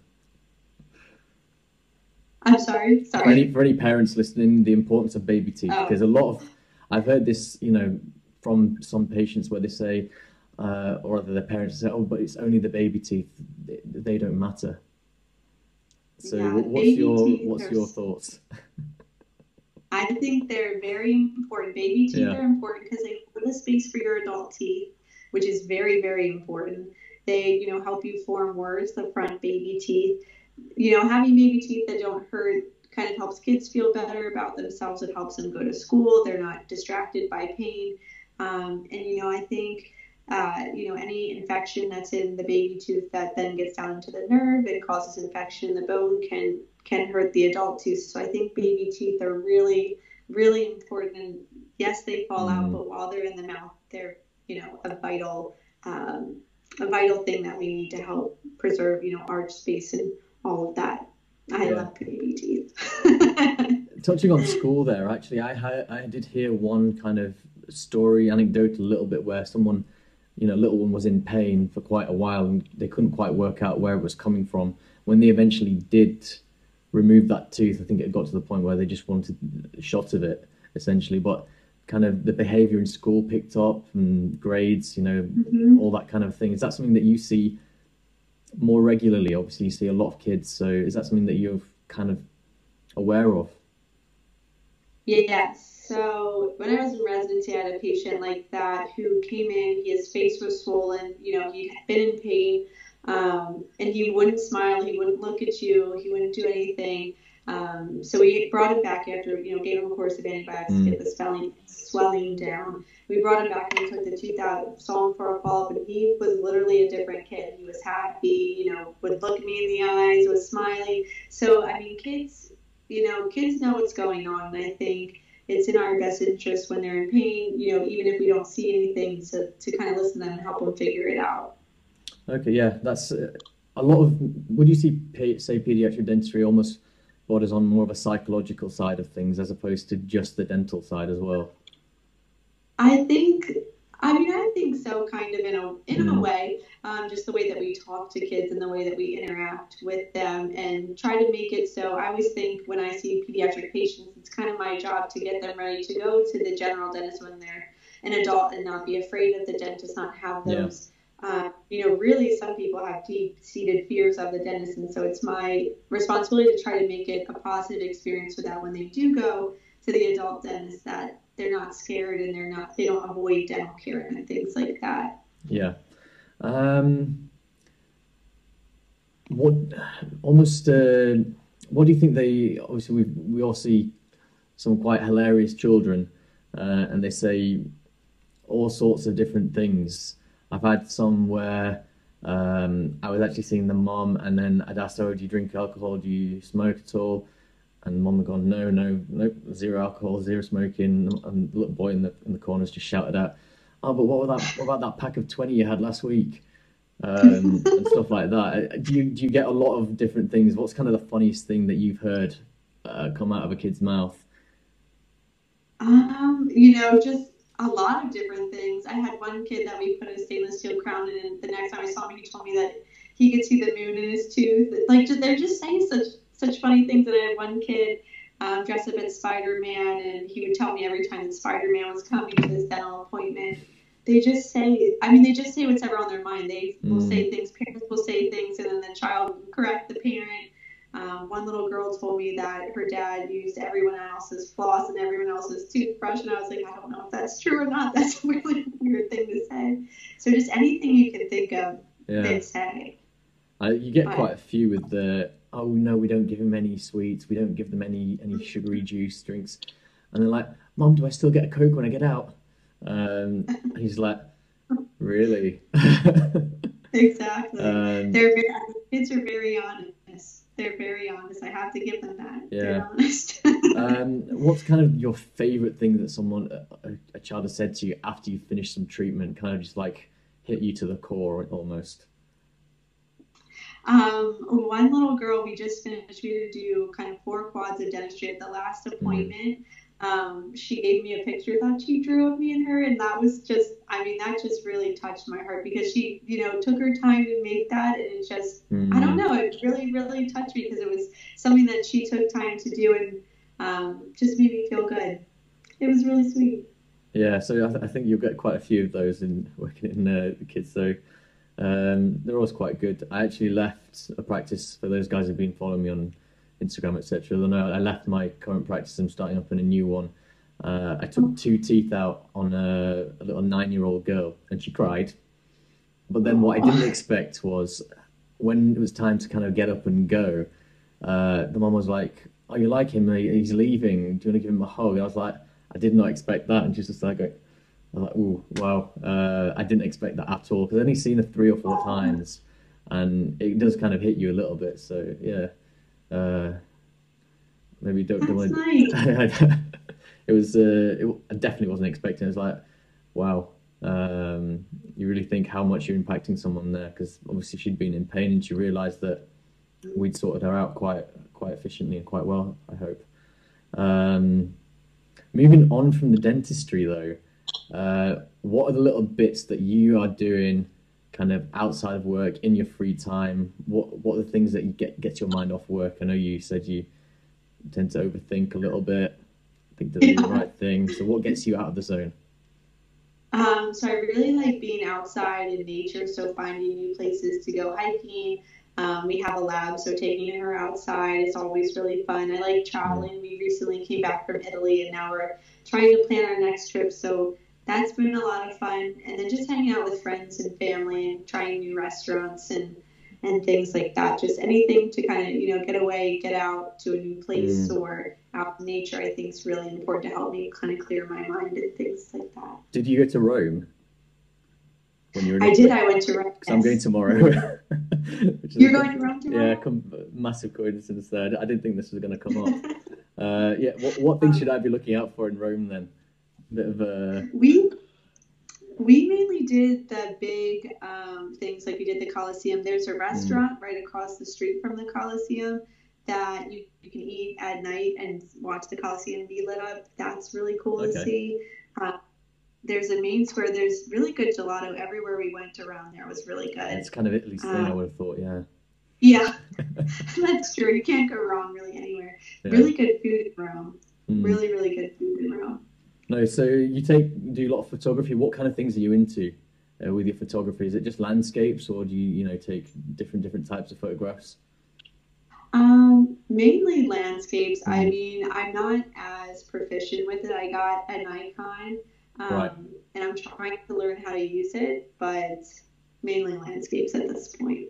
I'm sorry. Sorry. For any, for any parents listening, the importance of baby teeth, because oh. a lot of, I've heard this, you know, from some patients where they say, uh, or other their parents say, oh, but it's only the baby teeth; they, they don't matter. So, yeah, what's your what's your thoughts? I think they're very important. Baby teeth yeah. are important because they hold the space for your adult teeth, which is very very important. They, you know, help you form words. The front baby teeth you know, having baby teeth that don't hurt kind of helps kids feel better about themselves. It helps them go to school. They're not distracted by pain. Um, and, you know, I think, uh, you know, any infection that's in the baby tooth that then gets down into the nerve and causes infection in the bone can can hurt the adult tooth. So I think baby teeth are really, really important. And yes, they fall mm-hmm. out, but while they're in the mouth, they're, you know, a vital, um, a vital thing that we need to help preserve, you know, arch space and all of that. I yeah. love baby teeth. Touching on school there, actually, I I did hear one kind of story, anecdote a little bit where someone, you know, little one was in pain for quite a while and they couldn't quite work out where it was coming from. When they eventually did remove that tooth, I think it got to the point where they just wanted a shot of it, essentially. But kind of the behavior in school picked up and grades, you know, mm-hmm. all that kind of thing. Is that something that you see more regularly? Obviously, you see a lot of kids. So is that something that you're kind of aware of? Yes. So when I was in residency, I had a patient like that who came in. His face was swollen. You know, he had been in pain, um, and he wouldn't smile. He wouldn't look at you. He wouldn't do anything. Um, so we brought him back after, you know, gave him a course of antibiotics mm. to get the swelling, swelling down. We brought him back and we took the tooth out, saw him for a follow up, and he was literally a different kid. He was happy, you know, would look me in the eyes, was smiling. So, I mean, kids, you know, kids know what's going on. And I think it's in our best interest when they're in pain, you know, even if we don't see anything, to, to kind of listen to them and help them figure it out. Okay, yeah, that's uh, a lot of. Would you see, say, pediatric dentistry almost borders on more of a psychological side of things as opposed to just the dental side as well? I think, I mean, I think so, kind of in a in mm. a way. Um, just the way that we talk to kids and the way that we interact with them, and try to make it so. I always think when I see pediatric patients, it's kind of my job to get them ready to go to the general dentist when they're an adult and not be afraid of the dentist, not have those. Yeah uh, you know, really some people have deep seated fears of the dentist. And so it's my responsibility to try to make it a positive experience for that when they do go to the adult dentist, that they're not scared and they're not, they don't avoid dental care and things like that. Yeah. Um, what almost, uh, what do you think they, obviously we, we all see some quite hilarious children uh, and they say all sorts of different things I've had some where um, I was actually seeing the mom, and then I'd asked her, "Do you drink alcohol? Do you smoke at all?" And mom had gone, "No, no, no, zero alcohol, zero smoking." And the little boy in the in the corners just shouted out, "Oh, but what about that? What about that pack of twenty you had last week?" Um, and stuff like that. Uh, do you do you get a lot of different things? What's kind of the funniest thing that you've heard uh, come out of a kid's mouth? Um, you know, just a lot of different things. I had one kid that we put a stainless steel crown in, and the next time I saw him, he told me that he could see the moon in his tooth. Like they're just saying such such funny things. And I had one kid um, dressed up as Spider Man, and he would tell me every time that Spider Man was coming to his dental appointment. They just say, I mean, they just say whatever on their mind. They mm. will say things. Parents will say things, and then the child will correct the parent um, one little girl told me that her dad used everyone else's floss and everyone else's toothbrush, and I was like, I don't know if that's true or not. That's a really weird thing to say. So just anything you can think of, yeah. they say. Uh, you get but, quite a few with the oh no, we don't give them any sweets, we don't give them any any sugary juice drinks, and they're like, Mom, do I still get a coke when I get out? Um, and he's like, Really? exactly. Um, They're very, kids are very honest they're very honest. I have to give them that. Yeah. They're honest. um, what's kind of your favorite thing that someone, a, a, child, has said to you after you finished some treatment? Kind of just like hit you to the core almost. Um, one little girl we just finished. We had to do kind of four quads of dentistry at the last mm-hmm. appointment. Mm um, she gave me a picture that she drew of me and her, and that was just, I mean, that just really touched my heart because she, you know, took her time to make that, and it just, mm. I don't know, it really, really touched me because it was something that she took time to do and um, just made me feel good. It was really sweet. Yeah, so I, th- I think you'll get quite a few of those in working in uh, the kids. So um, they're always quite good. I actually left a practice for those guys who've been following me on Instagram, etc. Then I left my current practice. I'm starting up in a new one. Uh, I took two teeth out on a, a little nine-year-old girl, and she cried. But then what I didn't expect was when it was time to kind of get up and go, uh, the mom was like, "Oh, you like him? He's leaving. Do you want to give him a hug?" I was like, "I did not expect that," and she's just like, "I was like, oh wow, uh, I didn't expect that at all." Because I've only seen her three or four times, and it does kind of hit you a little bit. So yeah. Uh, maybe don't, want to. it was. Uh, it, I definitely wasn't expecting. It's was like, wow. Um, you really think how much you're impacting someone there because obviously she'd been in pain and she realised that we'd sorted her out quite quite efficiently and quite well. I hope. Um, moving on from the dentistry though, uh, what are the little bits that you are doing kind of outside of work in your free time what what are the things that you get gets your mind off work? I know you said you tend to overthink a little bit think to the right thing. So what gets you out of the zone? Um, so i really like being outside in nature so finding new places to go hiking. Um, we have a lab so taking her outside is always really fun. I like traveling. We recently came back from italy and now we're trying to plan our next trip so that's been a lot of fun. And then just hanging out with friends and family and trying new restaurants and and things like that. Just anything to kind of you know get away, get out to a new place mm. or out in nature. I think is really important to help me kind of clear my mind and things like that. Did you go to Rome? When you were I did. I went to Rome. Yes. I'm going tomorrow. You're going to Rome tomorrow. Yeah, come, massive coincidence there. I didn't think this was going to come up. uh, yeah, what, what things should I be looking out for in Rome then? Bit of a we we mainly did the big um, things like we did the Coliseum. There's a mm. restaurant mm. right across the street from the Coliseum that you, you can eat at night and watch the Coliseum be lit up. That's really cool okay. to see. Uh, there's a main square. There's really good gelato everywhere we went around there. It was really good. It's kind of Italy's thing, I would have thought, yeah. Yeah, that's true. You can't go wrong really anywhere. Yeah. Really good food in Rome. Mm. Really, really good food in Rome. No, so you take do a lot of photography. What kind of things are you into? Uh, with your photography? Is it just landscapes, or do you you know take different different types of photographs? Um, mainly landscapes. Mm. I mm-hmm. mean, I'm not as proficient with it. I got a Nikon, um, right. and I'm trying to learn how to use it, but mainly landscapes at this point.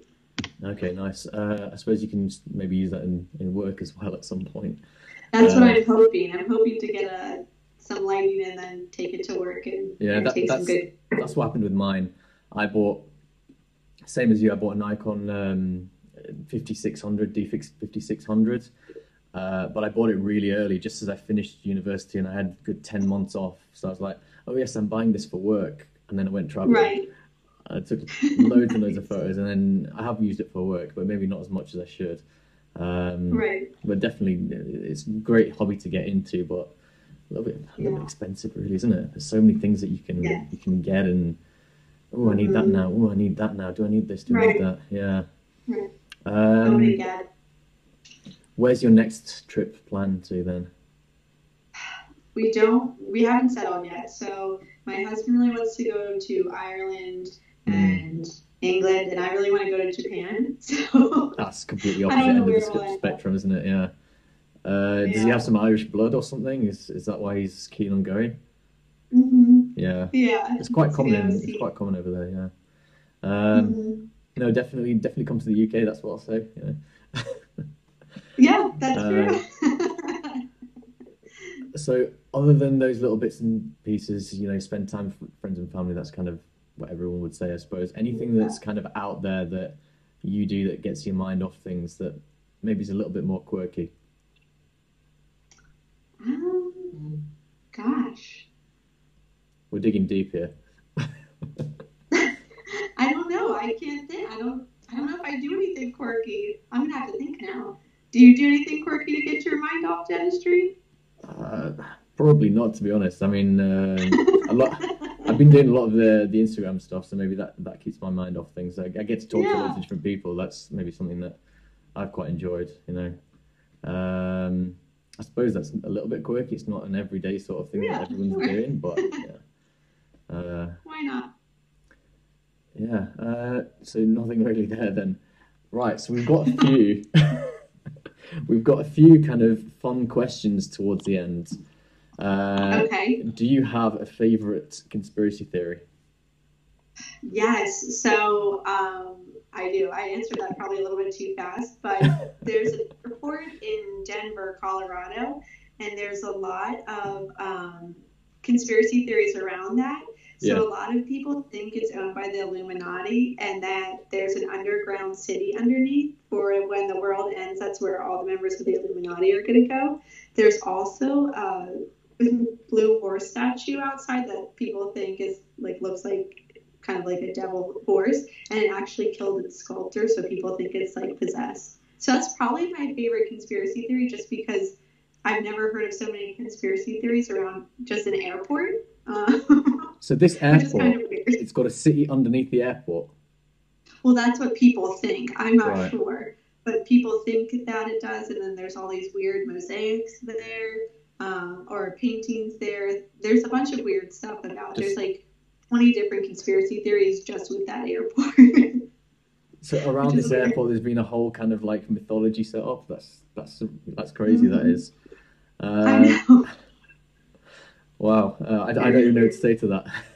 Okay, nice. Uh, I suppose you can maybe use that in, in work as well at some point. That's uh, what I'm hoping. I'm hoping to get a some lighting and then take it to work and, yeah, and that, that's, good... that's what happened with mine. I bought same as you. I bought a Nikon um, 5600 D fix 5600, uh, but I bought it really early, just as I finished university, and I had good 10 months off. So I was like, oh yes, I'm buying this for work, and then I went traveling. Right. I took loads and loads of photos, and then I have used it for work, but maybe not as much as I should. Um, right. But definitely, it's a great hobby to get into, but a little bit, a little yeah. bit expensive, really, isn't it? There's so many things that you can yeah. you can get, and oh, I need mm-hmm. that now. Oh, I need that now. Do I need this? Do I need that? Yeah. Right. Um, oh where's your next trip planned to then? We don't. We haven't settled yet. So my husband really wants to go to Ireland mm. and England, and I really want to go to Japan. So that's completely opposite end of the spectrum, isn't it? Yeah. Uh, yeah. Does he have some Irish blood or something? Is is that why he's keen on going? Mm-hmm. Yeah. Yeah. It's quite common. It's quite common over there. Yeah. Um, mm-hmm. No, definitely, definitely come to the UK. That's what I'll say. Yeah. yeah, that's uh, true. so, other than those little bits and pieces, you know, spend time with friends and family. That's kind of what everyone would say, I suppose. Anything that's kind of out there that you do that gets your mind off things that maybe is a little bit more quirky. Gosh. We're digging deep here. I don't know. I can't think. I don't. I don't know if I do anything quirky. I'm gonna have to think now. Do you do anything quirky to get your mind off dentistry? Uh, probably not, to be honest. I mean, uh, a lot. I've been doing a lot of the the Instagram stuff, so maybe that that keeps my mind off things. I, I get to talk yeah. to lots of different people. That's maybe something that I've quite enjoyed. You know, um, I suppose that's a little bit quirky. It's not an everyday sort of thing yeah, that everyone's sure. doing, but yeah. Uh, Why not? Yeah. Uh, so nothing really there then. Right. So we've got a few. we've got a few kind of fun questions towards the end. Uh, okay. Do you have a favorite conspiracy theory? Yes. So um, I do. I answered that probably a little bit too fast, but there's a report in Denver, Colorado, and there's a lot of um, conspiracy theories around that. So yeah. a lot of people think it's owned by the Illuminati and that there's an underground city underneath for when the world ends. That's where all the members of the Illuminati are going to go. There's also a blue horse statue outside that people think is like looks like kind of like a devil horse, and it actually killed its sculptor, so people think it's like possessed. So that's probably my favorite conspiracy theory, just because I've never heard of so many conspiracy theories around just an airport. Uh, so this airport, kind of it's got a city underneath the airport. Well, that's what people think. I'm not right. sure, but people think that it does, and then there's all these weird mosaics there, um, or paintings there. There's a bunch of weird stuff about. Just, there's like 20 different conspiracy theories just with that airport. so around this weird. airport, there's been a whole kind of like mythology set up. That's that's that's crazy. Mm-hmm. That is. Uh, I know. Wow, uh, I, I, don't even know what to say to that.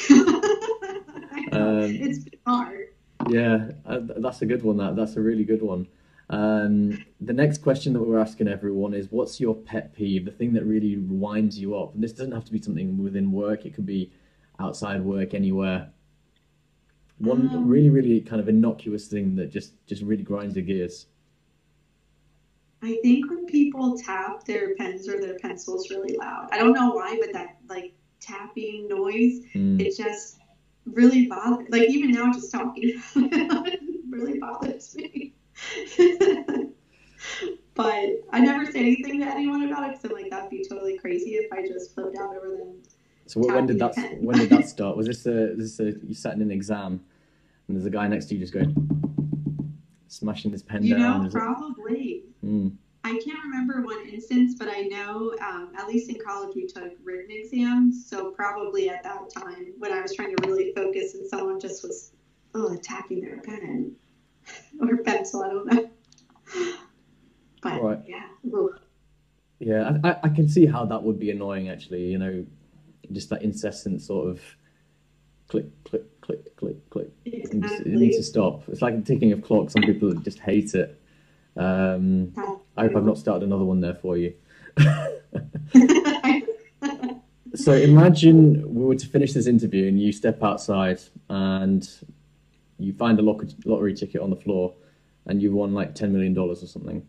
um, it's hard. Yeah, uh, that's a good one. That that's a really good one. Um, the next question that we're asking everyone is, what's your pet peeve? The thing that really winds you up. And this doesn't have to be something within work. It could be outside work, anywhere. One um, really, really kind of innocuous thing that just just really grinds your gears. I think when people tap their pens or their pencils really loud, I don't know why, but that like tapping noise, mm. it just really bothers. Like even now, just talking, it really bothers me. but I never say anything to anyone about it because I'm like that'd be totally crazy if I just flipped out over them. So when did that when did that start? Was this a this a you sat in an exam and there's a guy next to you just going smashing his pen you down? know, probably. Mm. I can't remember one instance, but I know um, at least in college we took written exams. So probably at that time when I was trying to really focus and someone just was oh attacking their pen or pencil, I don't know. But right. yeah. Ooh. Yeah, I, I can see how that would be annoying actually, you know, just that incessant sort of click, click, click, click, click. Exactly. It needs to stop. It's like the ticking of clock. Some people just hate it. Um, I hope I've not started another one there for you. so imagine we were to finish this interview and you step outside and you find a lottery ticket on the floor and you've won like $10 million or something.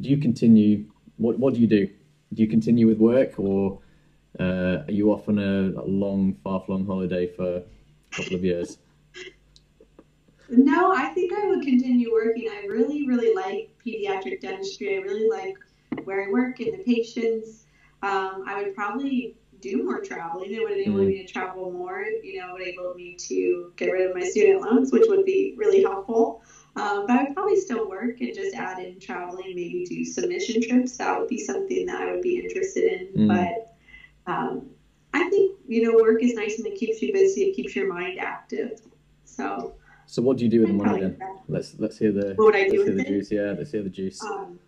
Do you continue? What, what do you do? Do you continue with work or uh, are you off on a, long, far flung holiday for a couple of years? No, I think I would continue working. I really, really like pediatric dentistry. I really like where I work and the patients. Um, I would probably do more traveling. It would enable mm. me to travel more. You know, it would enable me to get rid of my student loans, which would be really helpful. Um, but I would probably still work and just add in traveling, maybe do submission trips. That would be something that I would be interested in. Mm. But um, I think, you know, work is nice and it keeps you busy, it keeps your mind active. So so what do you do with the money then? Let's let's hear the what would I do with the it? juice. Yeah, let's hear the juice. Um,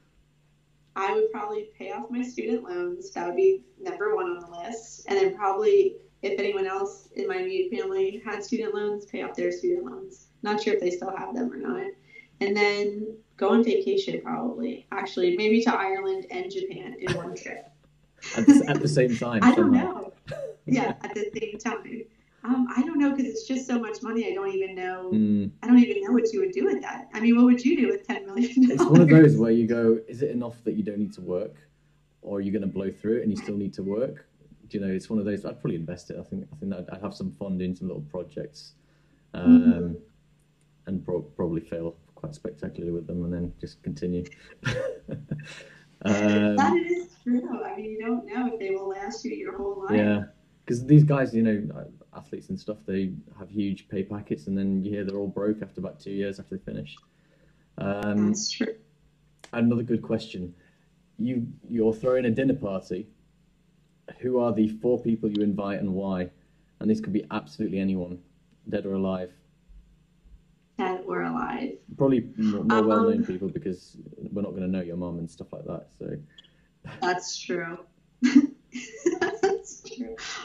I would probably pay off my student loans. That would be number one on the list, and then probably if anyone else in my immediate family had student loans, pay off their student loans. Not sure if they still have them or not. And then go on vacation probably. Actually, maybe to Ireland and Japan in one trip. At, the, at the same time. I don't know. Yeah, at the same time. Um, I don't know because it's just so much money. I don't even know. Mm. I don't even know what you would do with that. I mean, what would you do with ten million? It's one of those where you go, is it enough that you don't need to work, or are you going to blow through it and you still need to work? Do you know? It's one of those. I'd probably invest it. I think. I think I'd, I'd have some fun doing some little projects, um, mm-hmm. and pro- probably fail quite spectacularly with them, and then just continue. um, that is true. I mean, you don't know if they will last you your whole life. Yeah because these guys, you know, athletes and stuff, they have huge pay packets, and then you hear they're all broke after about two years after they finish. Um, That's true. Another good question: you you're throwing a dinner party. Who are the four people you invite and why? And this could be absolutely anyone, dead or alive. Dead or alive. Probably more, more um, well-known people because we're not going to know your mom and stuff like that. So. That's true. That's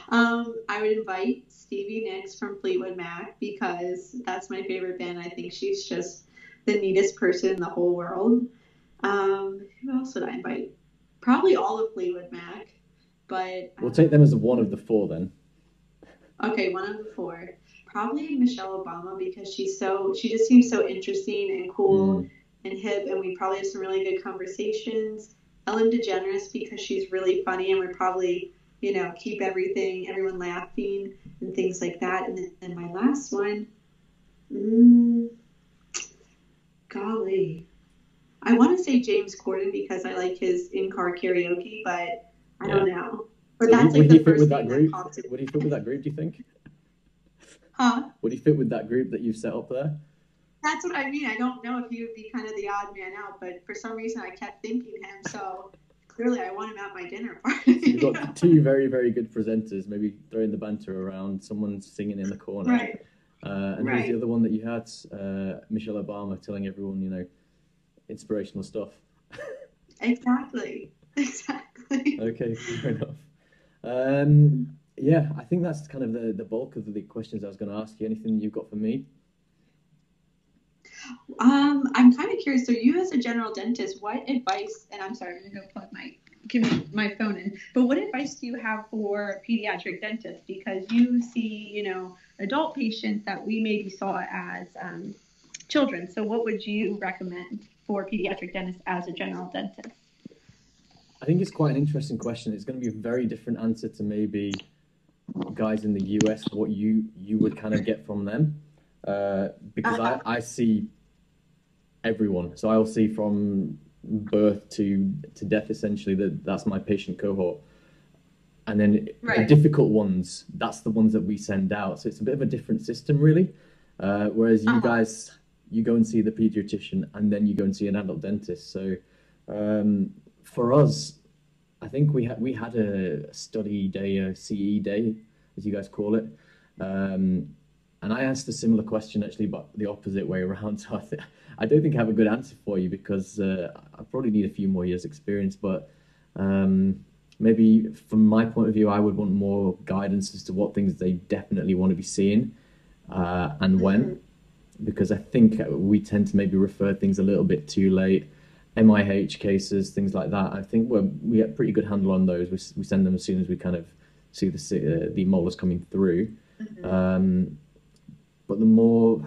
Um, I would invite Stevie Nicks from Fleetwood Mac because that's my favorite band. I think she's just the neatest person in the whole world. Um, who else would I invite? Probably all of Fleetwood Mac, but we'll take them as one of the four then. Okay, one of the four. Probably Michelle Obama because she's so she just seems so interesting and cool mm. and hip, and we probably have some really good conversations. Ellen DeGeneres because she's really funny and we're probably you know, keep everything, everyone laughing and things like that. And then my last one, mm, golly, I want to say James Corden because I like his in-car karaoke, but I don't know. But that's would, like would the first thing that popped Would he fit with that group? Do you think? Huh? Would he fit with that group that you've set up there? That's what I mean. I don't know if he would be kind of the odd man out, but for some reason I kept thinking him. So clearly I want him at my dinner party. You've got two very, very good presenters, maybe throwing the banter around, someone singing in the corner. Right. Uh, and right. who's the other one that you had? Uh, Michelle Obama telling everyone, you know, inspirational stuff. exactly. Exactly. okay, fair enough. Um, yeah, I think that's kind of the, the bulk of the questions I was going to ask you. Anything you've got for me? Um, I'm kind of curious. So, you as a general dentist, what advice? And I'm sorry, I'm gonna go plug my give my phone in. But what advice do you have for pediatric dentists? Because you see, you know, adult patients that we maybe saw as um, children. So, what would you recommend for pediatric dentists as a general dentist? I think it's quite an interesting question. It's going to be a very different answer to maybe guys in the US. What you you would kind of get from them. Uh, because uh-huh. I, I see everyone. So I'll see from birth to to death essentially that that's my patient cohort. And then right. the difficult ones, that's the ones that we send out. So it's a bit of a different system really. Uh, whereas you uh-huh. guys, you go and see the pediatrician and then you go and see an adult dentist. So Um, for us, I think we had we had a study day, a CE day, as you guys call it, um, and I asked a similar question actually, but the opposite way around. So I, th- I don't think I have a good answer for you because uh, I probably need a few more years' experience. But um, maybe from my point of view, I would want more guidance as to what things they definitely want to be seeing uh, and when, mm-hmm. because I think we tend to maybe refer things a little bit too late. MIH cases, things like that. I think we we get pretty good handle on those. We, we send them as soon as we kind of see the uh, the molars coming through. Mm-hmm. Um, but the more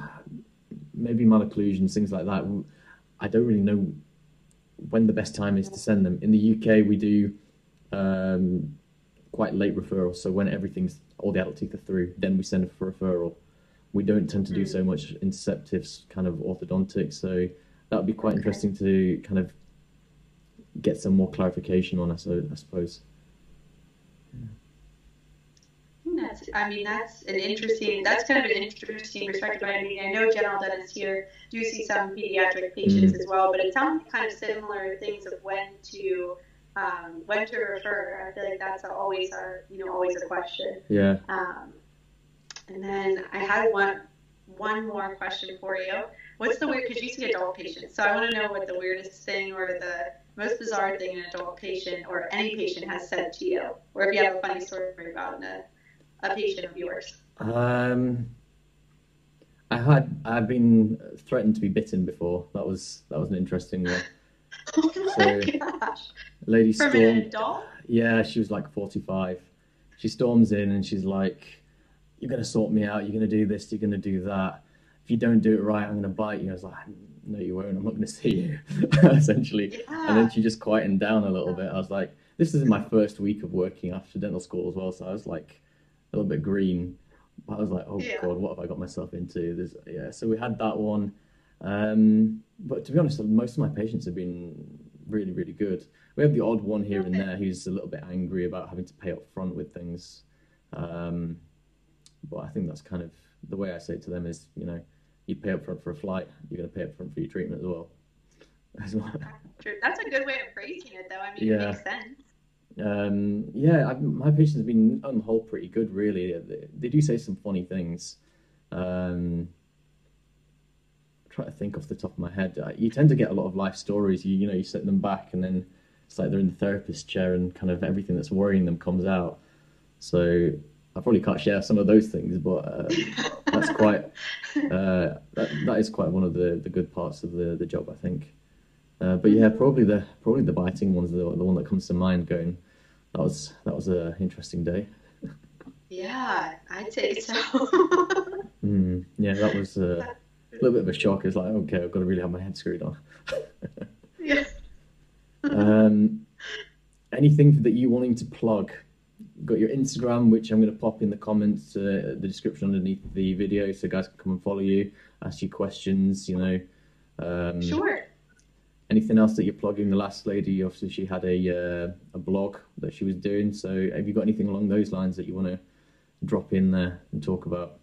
maybe malocclusions, things like that, I don't really know when the best time is to send them. In the UK, we do um, quite late referrals. So when everything's all the adult teeth are through, then we send it for referral. We don't tend to do so mm. much interceptives, kind of orthodontics. So that would be quite okay. interesting to kind of get some more clarification on, us, I suppose. That's, I mean, that's an interesting, that's kind of an interesting perspective. I mean, I know general dentists here do see some pediatric patients mm. as well, but it sounds kind of similar things of when to um, when to refer. I feel like that's always our, you know, always a question. Yeah. Um, and then I had one one more question for you. What's the weird? Because you see adult patients, so I want to know what the weirdest thing or the most bizarre thing an adult patient or any patient has said to you, or if you have a funny story about a, a patient of yours. Um, I had I've been threatened to be bitten before. That was that was an interesting one. oh my so, gosh! Lady From stormed. an adult? Yeah, she was like forty-five. She storms in and she's like, "You're gonna sort me out. You're gonna do this. You're gonna do that." If you don't do it right, I'm going to bite you. I was like, no, you won't. I'm not going to see you, essentially. Yeah. And then she just quietened down a little bit. I was like, this is my first week of working after dental school as well. So I was like a little bit green. I was like, oh yeah. God, what have I got myself into? There's, yeah, so we had that one. Um, but to be honest, most of my patients have been really, really good. We have the odd one here and there who's a little bit angry about having to pay up front with things. Um, but I think that's kind of the way I say it to them is, you know, you pay up front for a flight, you're going to pay up front for your treatment as well. True. That's a good way of phrasing it, though. I mean, yeah. it makes sense. Um, yeah, I've, my patients have been on the whole pretty good, really. They, they do say some funny things. Um, try to think off the top of my head. Uh, you tend to get a lot of life stories. You you know you set them back, and then it's like they're in the therapist chair, and kind of everything that's worrying them comes out. So I probably can't share some of those things, but uh, that's quite uh, that, that is quite one of the, the good parts of the, the job, I think. Uh, but yeah, probably the probably the biting one's the, the one that comes to mind. Going, that was that was an interesting day. Yeah, I'd say so. mm, yeah, that was uh, a little bit of a shock. It's like, okay, I've got to really have my head screwed on. yeah. um, anything that you wanting to plug got your Instagram, which I'm going to pop in the comments, uh, the description underneath the video, so guys can come and follow you, ask you questions. You know. Um, sure. Anything else that you're plugging? The last lady, obviously, she had a uh, a blog that she was doing. So, have you got anything along those lines that you want to drop in there and talk about?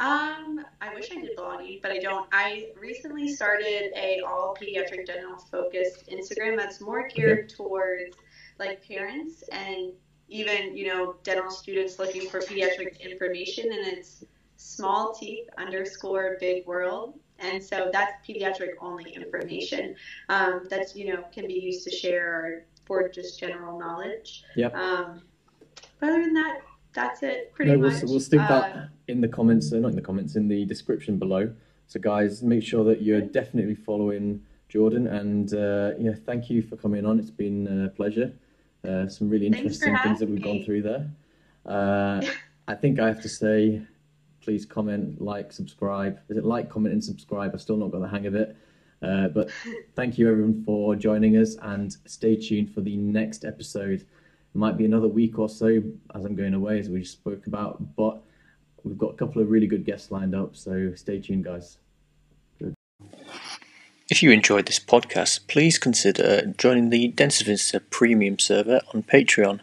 Um, I wish I did blogging, but I don't. I recently started a all pediatric dental focused Instagram that's more geared okay. towards like parents and even you know dental students looking for pediatric information and it's small teeth underscore big world. And so that's pediatric only information um, that's you know can be used to share for just general knowledge. Yep. Um, but other than that that's it pretty no, we'll, much. we'll stick that uh, in the comments uh, not in the comments in the description below. So guys make sure that you're definitely following jordan and uh, yeah thank you for coming on. It's been a pleasure uh, some really interesting things that we've me. gone through there. Uh, I think I have to say, please comment, like, subscribe. Is it like, comment, and subscribe? I've still not got the hang of it. Uh, but thank you everyone for joining us and stay tuned for the next episode. It might be another week or so as I'm going away, as we spoke about, but we've got a couple of really good guests lined up. So stay tuned, guys. If you enjoyed this podcast, please consider joining the Dentist Visitor Premium server on Patreon.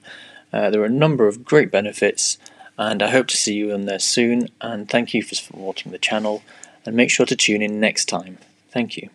Uh, there are a number of great benefits, and I hope to see you on there soon. And thank you for supporting the channel, and make sure to tune in next time. Thank you.